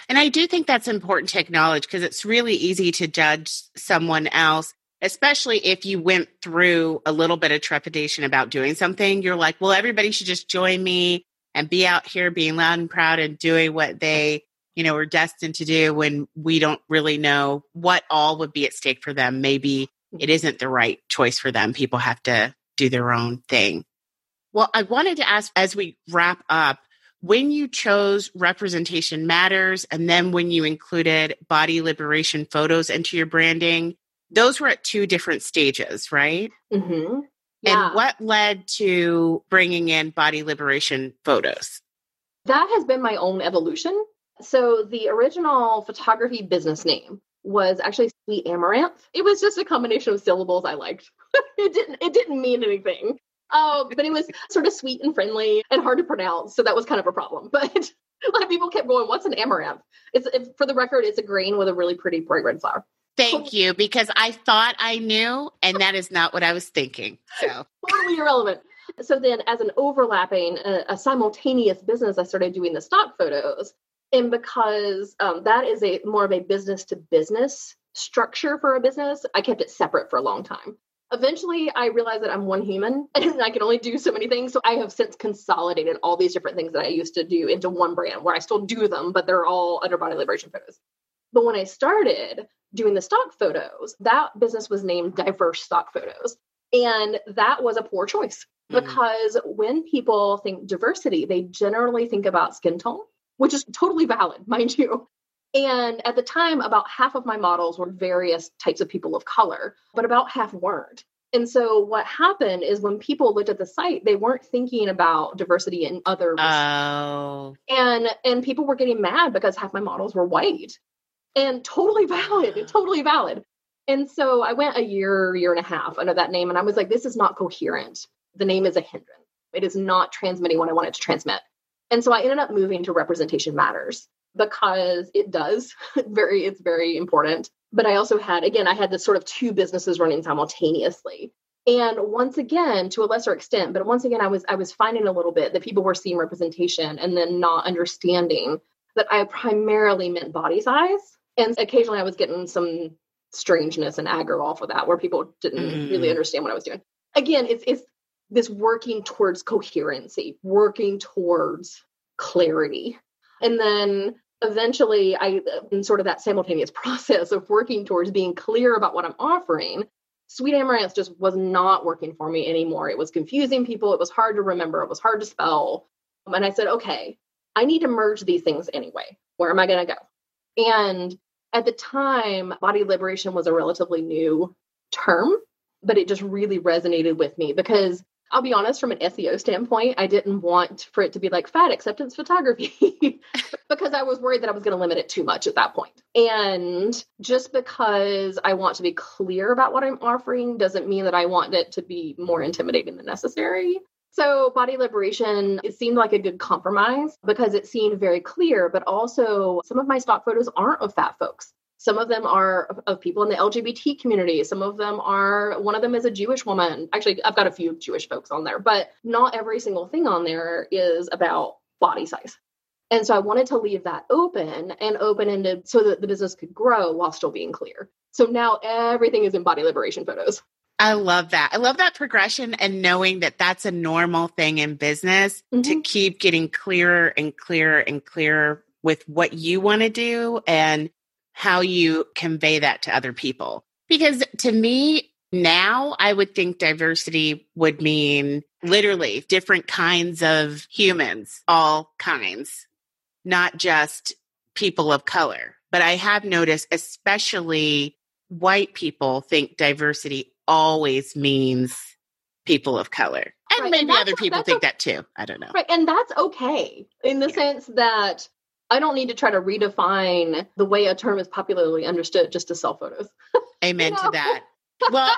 Speaker 1: And I do think that's important to acknowledge because it's really easy to judge someone else, especially if you went through a little bit of trepidation about doing something. You're like, well, everybody should just join me and be out here being loud and proud and doing what they, you know, are destined to do when we don't really know what all would be at stake for them. Maybe hmm. it isn't the right choice for them. People have to do their own thing. Well, I wanted to ask as we wrap up when you chose representation matters and then when you included body liberation photos into your branding, those were at two different stages, right?
Speaker 3: Mm-hmm. Yeah.
Speaker 1: And what led to bringing in body liberation photos?
Speaker 3: That has been my own evolution. So the original photography business name was actually Sweet Amaranth. It was just a combination of syllables I liked. it didn't it didn't mean anything. Oh, but it was sort of sweet and friendly and hard to pronounce. So that was kind of a problem. But a lot of people kept going, What's an amaranth? It's, for the record, it's a grain with a really pretty bright red flower.
Speaker 1: Thank you, because I thought I knew, and that is not what I was thinking. So
Speaker 3: totally irrelevant. So then, as an overlapping, a, a simultaneous business, I started doing the stock photos, and because um, that is a more of a business to business structure for a business, I kept it separate for a long time eventually I realized that I'm one human and I can only do so many things. So I have since consolidated all these different things that I used to do into one brand where I still do them, but they're all under body liberation photos. But when I started doing the stock photos, that business was named Diverse Stock Photos. And that was a poor choice mm-hmm. because when people think diversity, they generally think about skin tone, which is totally valid, mind you. And at the time, about half of my models were various types of people of color, but about half weren't. And so what happened is when people looked at the site, they weren't thinking about diversity in other
Speaker 1: Oh.
Speaker 3: And and people were getting mad because half my models were white. And totally valid, totally valid. And so I went a year, year and a half under that name and I was like this is not coherent. The name is a hindrance. It is not transmitting what I wanted to transmit. And so I ended up moving to representation matters because it does. Very it's very important. But i also had again i had this sort of two businesses running simultaneously. And once again to a lesser extent but once again i was i was finding a little bit that people were seeing representation and then not understanding that i primarily meant body size. And occasionally i was getting some strangeness and aggro off of that where people didn't mm. really understand what i was doing. Again it's it's this working towards coherency working towards clarity. And then eventually I in sort of that simultaneous process of working towards being clear about what I'm offering, Sweet Amaranth just was not working for me anymore. It was confusing people, it was hard to remember, it was hard to spell. Um, and I said, okay, I need to merge these things anyway. Where am I going to go? And at the time, body liberation was a relatively new term, but it just really resonated with me because I'll be honest, from an SEO standpoint, I didn't want for it to be like fat acceptance photography because I was worried that I was going to limit it too much at that point. And just because I want to be clear about what I'm offering doesn't mean that I want it to be more intimidating than necessary. So, body liberation, it seemed like a good compromise because it seemed very clear, but also some of my stock photos aren't of fat folks. Some of them are of people in the LGBT community. Some of them are, one of them is a Jewish woman. Actually, I've got a few Jewish folks on there, but not every single thing on there is about body size. And so I wanted to leave that open and open ended so that the business could grow while still being clear. So now everything is in body liberation photos.
Speaker 1: I love that. I love that progression and knowing that that's a normal thing in business mm-hmm. to keep getting clearer and clearer and clearer with what you want to do and how you convey that to other people. Because to me, now I would think diversity would mean literally different kinds of humans, all kinds, not just people of color. But I have noticed, especially white people think diversity always means people of color. And right. maybe and other people think okay. that too. I don't know.
Speaker 3: Right. And that's okay in the yeah. sense that I don't need to try to redefine the way a term is popularly understood just to sell photos.
Speaker 1: Amen you know? to that. Well,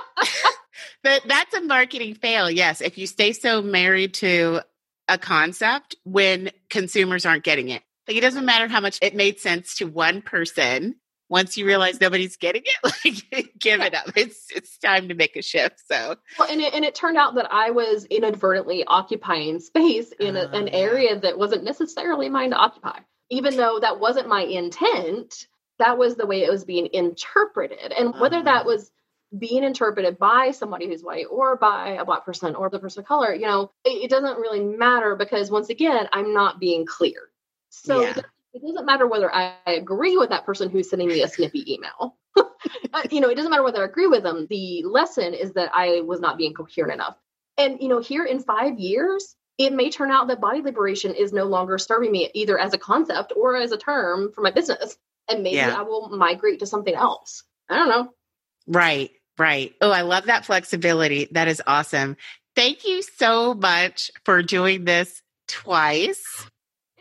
Speaker 1: but that's a marketing fail. Yes. If you stay so married to a concept when consumers aren't getting it. Like it doesn't matter how much it made sense to one person once you realize nobody's getting it, like give it up. It's it's time to make a shift. So
Speaker 3: well, and it, and it turned out that I was inadvertently occupying space in a, an area that wasn't necessarily mine to occupy, even though that wasn't my intent. That was the way it was being interpreted, and whether uh, that uh-huh. was being interpreted by somebody who's white or by a black person or the person of color, you know, it, it doesn't really matter because once again, I'm not being clear. So yeah it doesn't matter whether I agree with that person who's sending me a snippy email. Uh, you know, it doesn't matter whether I agree with them. The lesson is that I was not being coherent enough. And, you know, here in five years, it may turn out that body liberation is no longer serving me either as a concept or as a term for my business. And maybe yeah. I will migrate to something else. I don't know.
Speaker 1: Right, right. Oh, I love that flexibility. That is awesome. Thank you so much for doing this twice.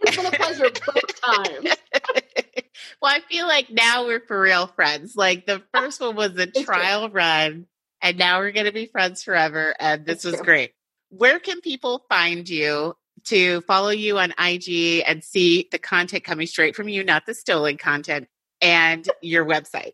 Speaker 3: It's been a pleasure both times.
Speaker 1: well, I feel like now we're for real friends. Like the first one was a trial run, and now we're going to be friends forever. And this it's was true. great. Where can people find you to follow you on IG and see the content coming straight from you, not the stolen content, and your website?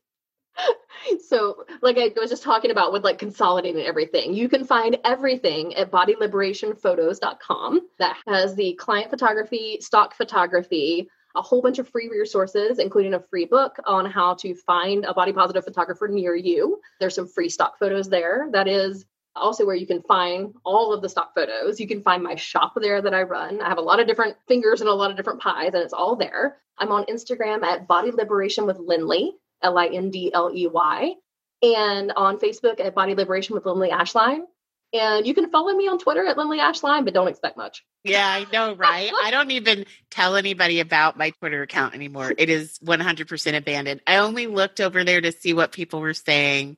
Speaker 3: So like i was just talking about with like consolidating everything you can find everything at bodyliberationphotos.com that has the client photography stock photography a whole bunch of free resources including a free book on how to find a body positive photographer near you. There's some free stock photos there. That is also where you can find all of the stock photos. You can find my shop there that i run. I have a lot of different fingers and a lot of different pies and it's all there. I'm on instagram at body liberation with lindley L I N D L E Y, and on Facebook at Body Liberation with Lindley Ashline. And you can follow me on Twitter at Lindley Ashline, but don't expect much.
Speaker 1: Yeah, I know, right? I don't even tell anybody about my Twitter account anymore. It is 100% abandoned. I only looked over there to see what people were saying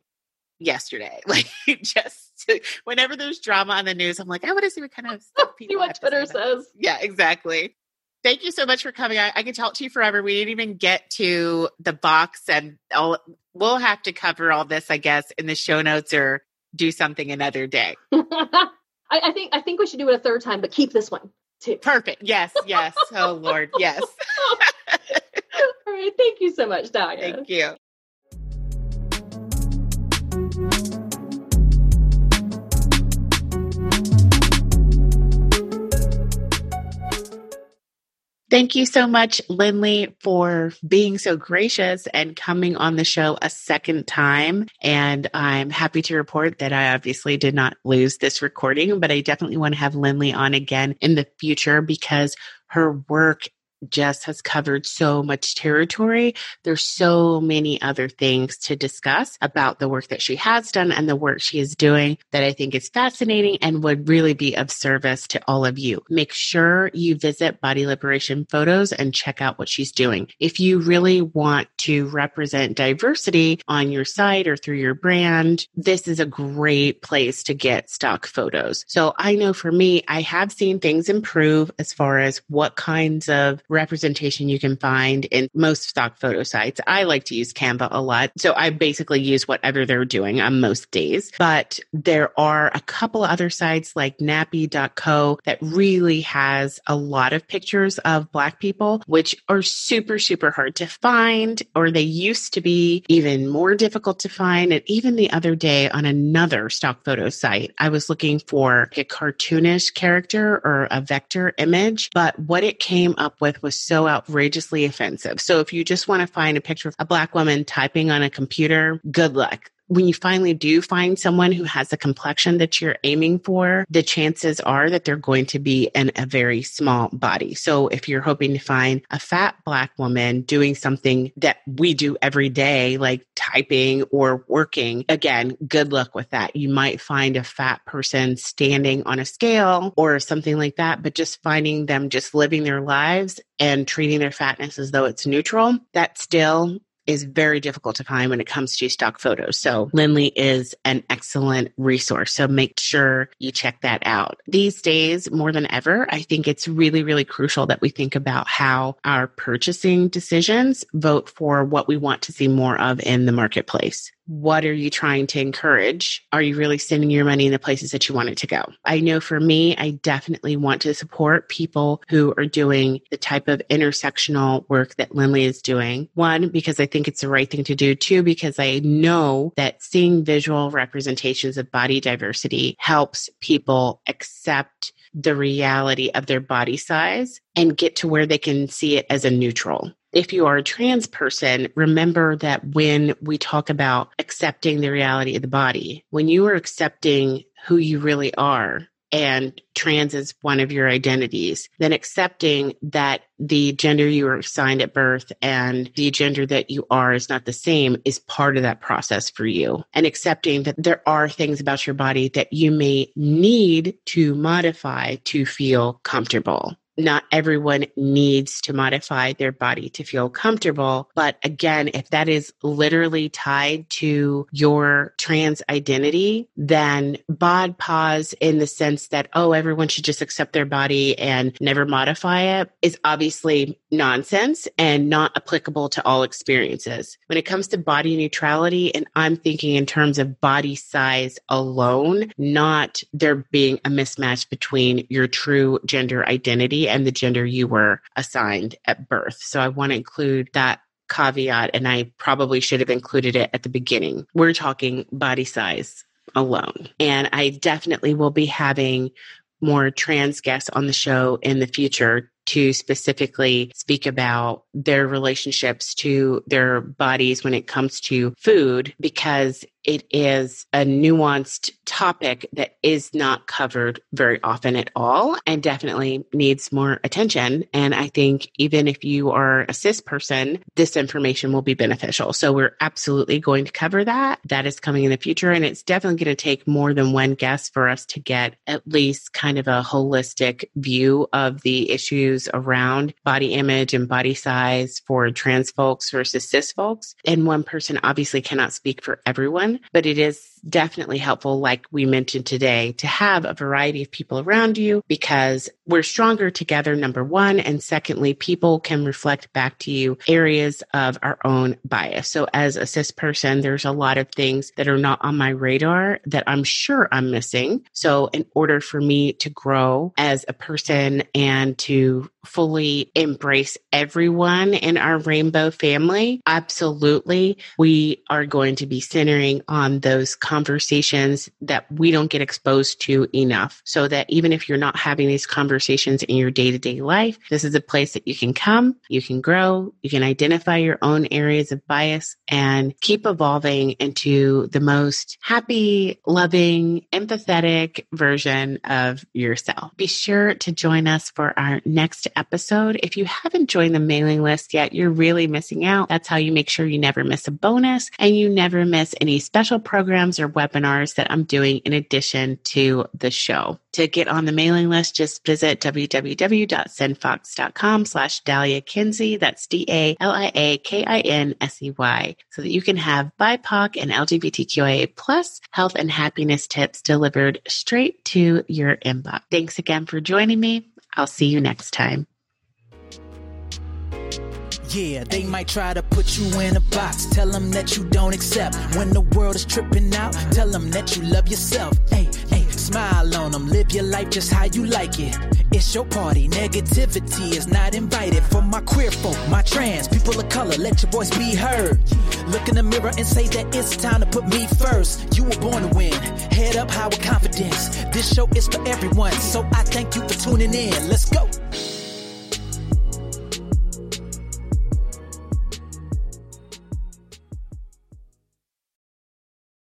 Speaker 1: yesterday. Like, just to, whenever there's drama on the news, I'm like, I want to see what kind of stuff
Speaker 3: people see what Twitter says.
Speaker 1: Yeah, exactly. Thank you so much for coming. I, I could talk to you forever. We didn't even get to the box, and all, we'll have to cover all this, I guess, in the show notes or do something another day.
Speaker 3: I, I think I think we should do it a third time, but keep this one too.
Speaker 1: Perfect. Yes. Yes. oh Lord. Yes.
Speaker 3: all right. Thank you so much, Dalia.
Speaker 1: Thank you. Thank you so much, Lindley, for being so gracious and coming on the show a second time. And I'm happy to report that I obviously did not lose this recording, but I definitely want to have Lindley on again in the future because her work Jess has covered so much territory. There's so many other things to discuss about the work that she has done and the work she is doing that I think is fascinating and would really be of service to all of you. Make sure you visit Body Liberation Photos and check out what she's doing. If you really want to represent diversity on your site or through your brand, this is a great place to get stock photos. So I know for me, I have seen things improve as far as what kinds of representation you can find in most stock photo sites. I like to use Canva a lot. So I basically use whatever they're doing on most days. But there are a couple other sites like nappy.co that really has a lot of pictures of Black people, which are super, super hard to find, or they used to be even more difficult to find. And even the other day on another stock photo site, I was looking for a cartoonish character or a vector image, but what it came up with was so outrageously offensive. So if you just want to find a picture of a black woman typing on a computer, good luck when you finally do find someone who has the complexion that you're aiming for, the chances are that they're going to be in a very small body. So if you're hoping to find a fat black woman doing something that we do every day, like typing or working, again, good luck with that. You might find a fat person standing on a scale or something like that, but just finding them just living their lives and treating their fatness as though it's neutral, that still is very difficult to find when it comes to stock photos. So Lindley is an excellent resource. So make sure you check that out. These days, more than ever, I think it's really, really crucial that we think about how our purchasing decisions vote for what we want to see more of in the marketplace what are you trying to encourage? Are you really sending your money in the places that you want it to go? I know for me, I definitely want to support people who are doing the type of intersectional work that Lindley is doing. One, because I think it's the right thing to do. Two, because I know that seeing visual representations of body diversity helps people accept the reality of their body size and get to where they can see it as a neutral if you are a trans person, remember that when we talk about accepting the reality of the body, when you are accepting who you really are, and trans is one of your identities, then accepting that the gender you were assigned at birth and the gender that you are is not the same is part of that process for you. And accepting that there are things about your body that you may need to modify to feel comfortable not everyone needs to modify their body to feel comfortable. But again, if that is literally tied to your trans identity, then bod pos in the sense that, oh, everyone should just accept their body and never modify it is obviously nonsense and not applicable to all experiences. When it comes to body neutrality, and I'm thinking in terms of body size alone, not there being a mismatch between your true gender identity and the gender you were assigned at birth. So I want to include that caveat, and I probably should have included it at the beginning. We're talking body size alone. And I definitely will be having more trans guests on the show in the future to specifically speak about their relationships to their bodies when it comes to food because it is a nuanced topic that is not covered very often at all and definitely needs more attention. And I think even if you are a cis person, this information will be beneficial. So we're absolutely going to cover that. That is coming in the future. And it's definitely going to take more than one guest for us to get at least kind of a holistic view of the issues issues around body image and body size for trans folks versus cis folks. And one person obviously cannot speak for everyone, but it is definitely helpful, like we mentioned today, to have a variety of people around you because we're stronger together, number one. And secondly, people can reflect back to you areas of our own bias. So as a cis person, there's a lot of things that are not on my radar that I'm sure I'm missing. So in order for me to grow as a person and to fully embrace everyone in our rainbow family, absolutely, we are going to be centering on those conversations that we don't get exposed to enough. So that even if you're not having these conversations in your day to day life, this is a place that you can come, you can grow, you can identify your own areas of bias and keep evolving into the most happy, loving, empathetic version of yourself. Be sure to join us for our next episode. If you haven't joined the mailing list yet, you're really missing out. That's how you make sure you never miss a bonus and you never miss any special programs or webinars that I'm doing in addition to the show. To get on the mailing list, just visit www.sendfox.com slash Dalia Kinsey. That's D-A-L-I-A-K-I-N-S-E-Y so that you can have BIPOC and LGBTQIA plus health and happiness tips delivered straight to your inbox. Thanks again for joining me. I'll see you next time.
Speaker 2: Yeah, they might try to put you in a box. Tell them that you don't accept. When the world is tripping out, tell them that you love yourself. Hey, hey, smile on them. Live your life just how you like it. It's your party. Negativity is not invited. For my queer folk, my trans, people of color, let your voice be heard. Look in the mirror and say that it's time to put me first. You were born to win. Head up high with confidence. This show is for everyone. So I thank you for tuning in. Let's go.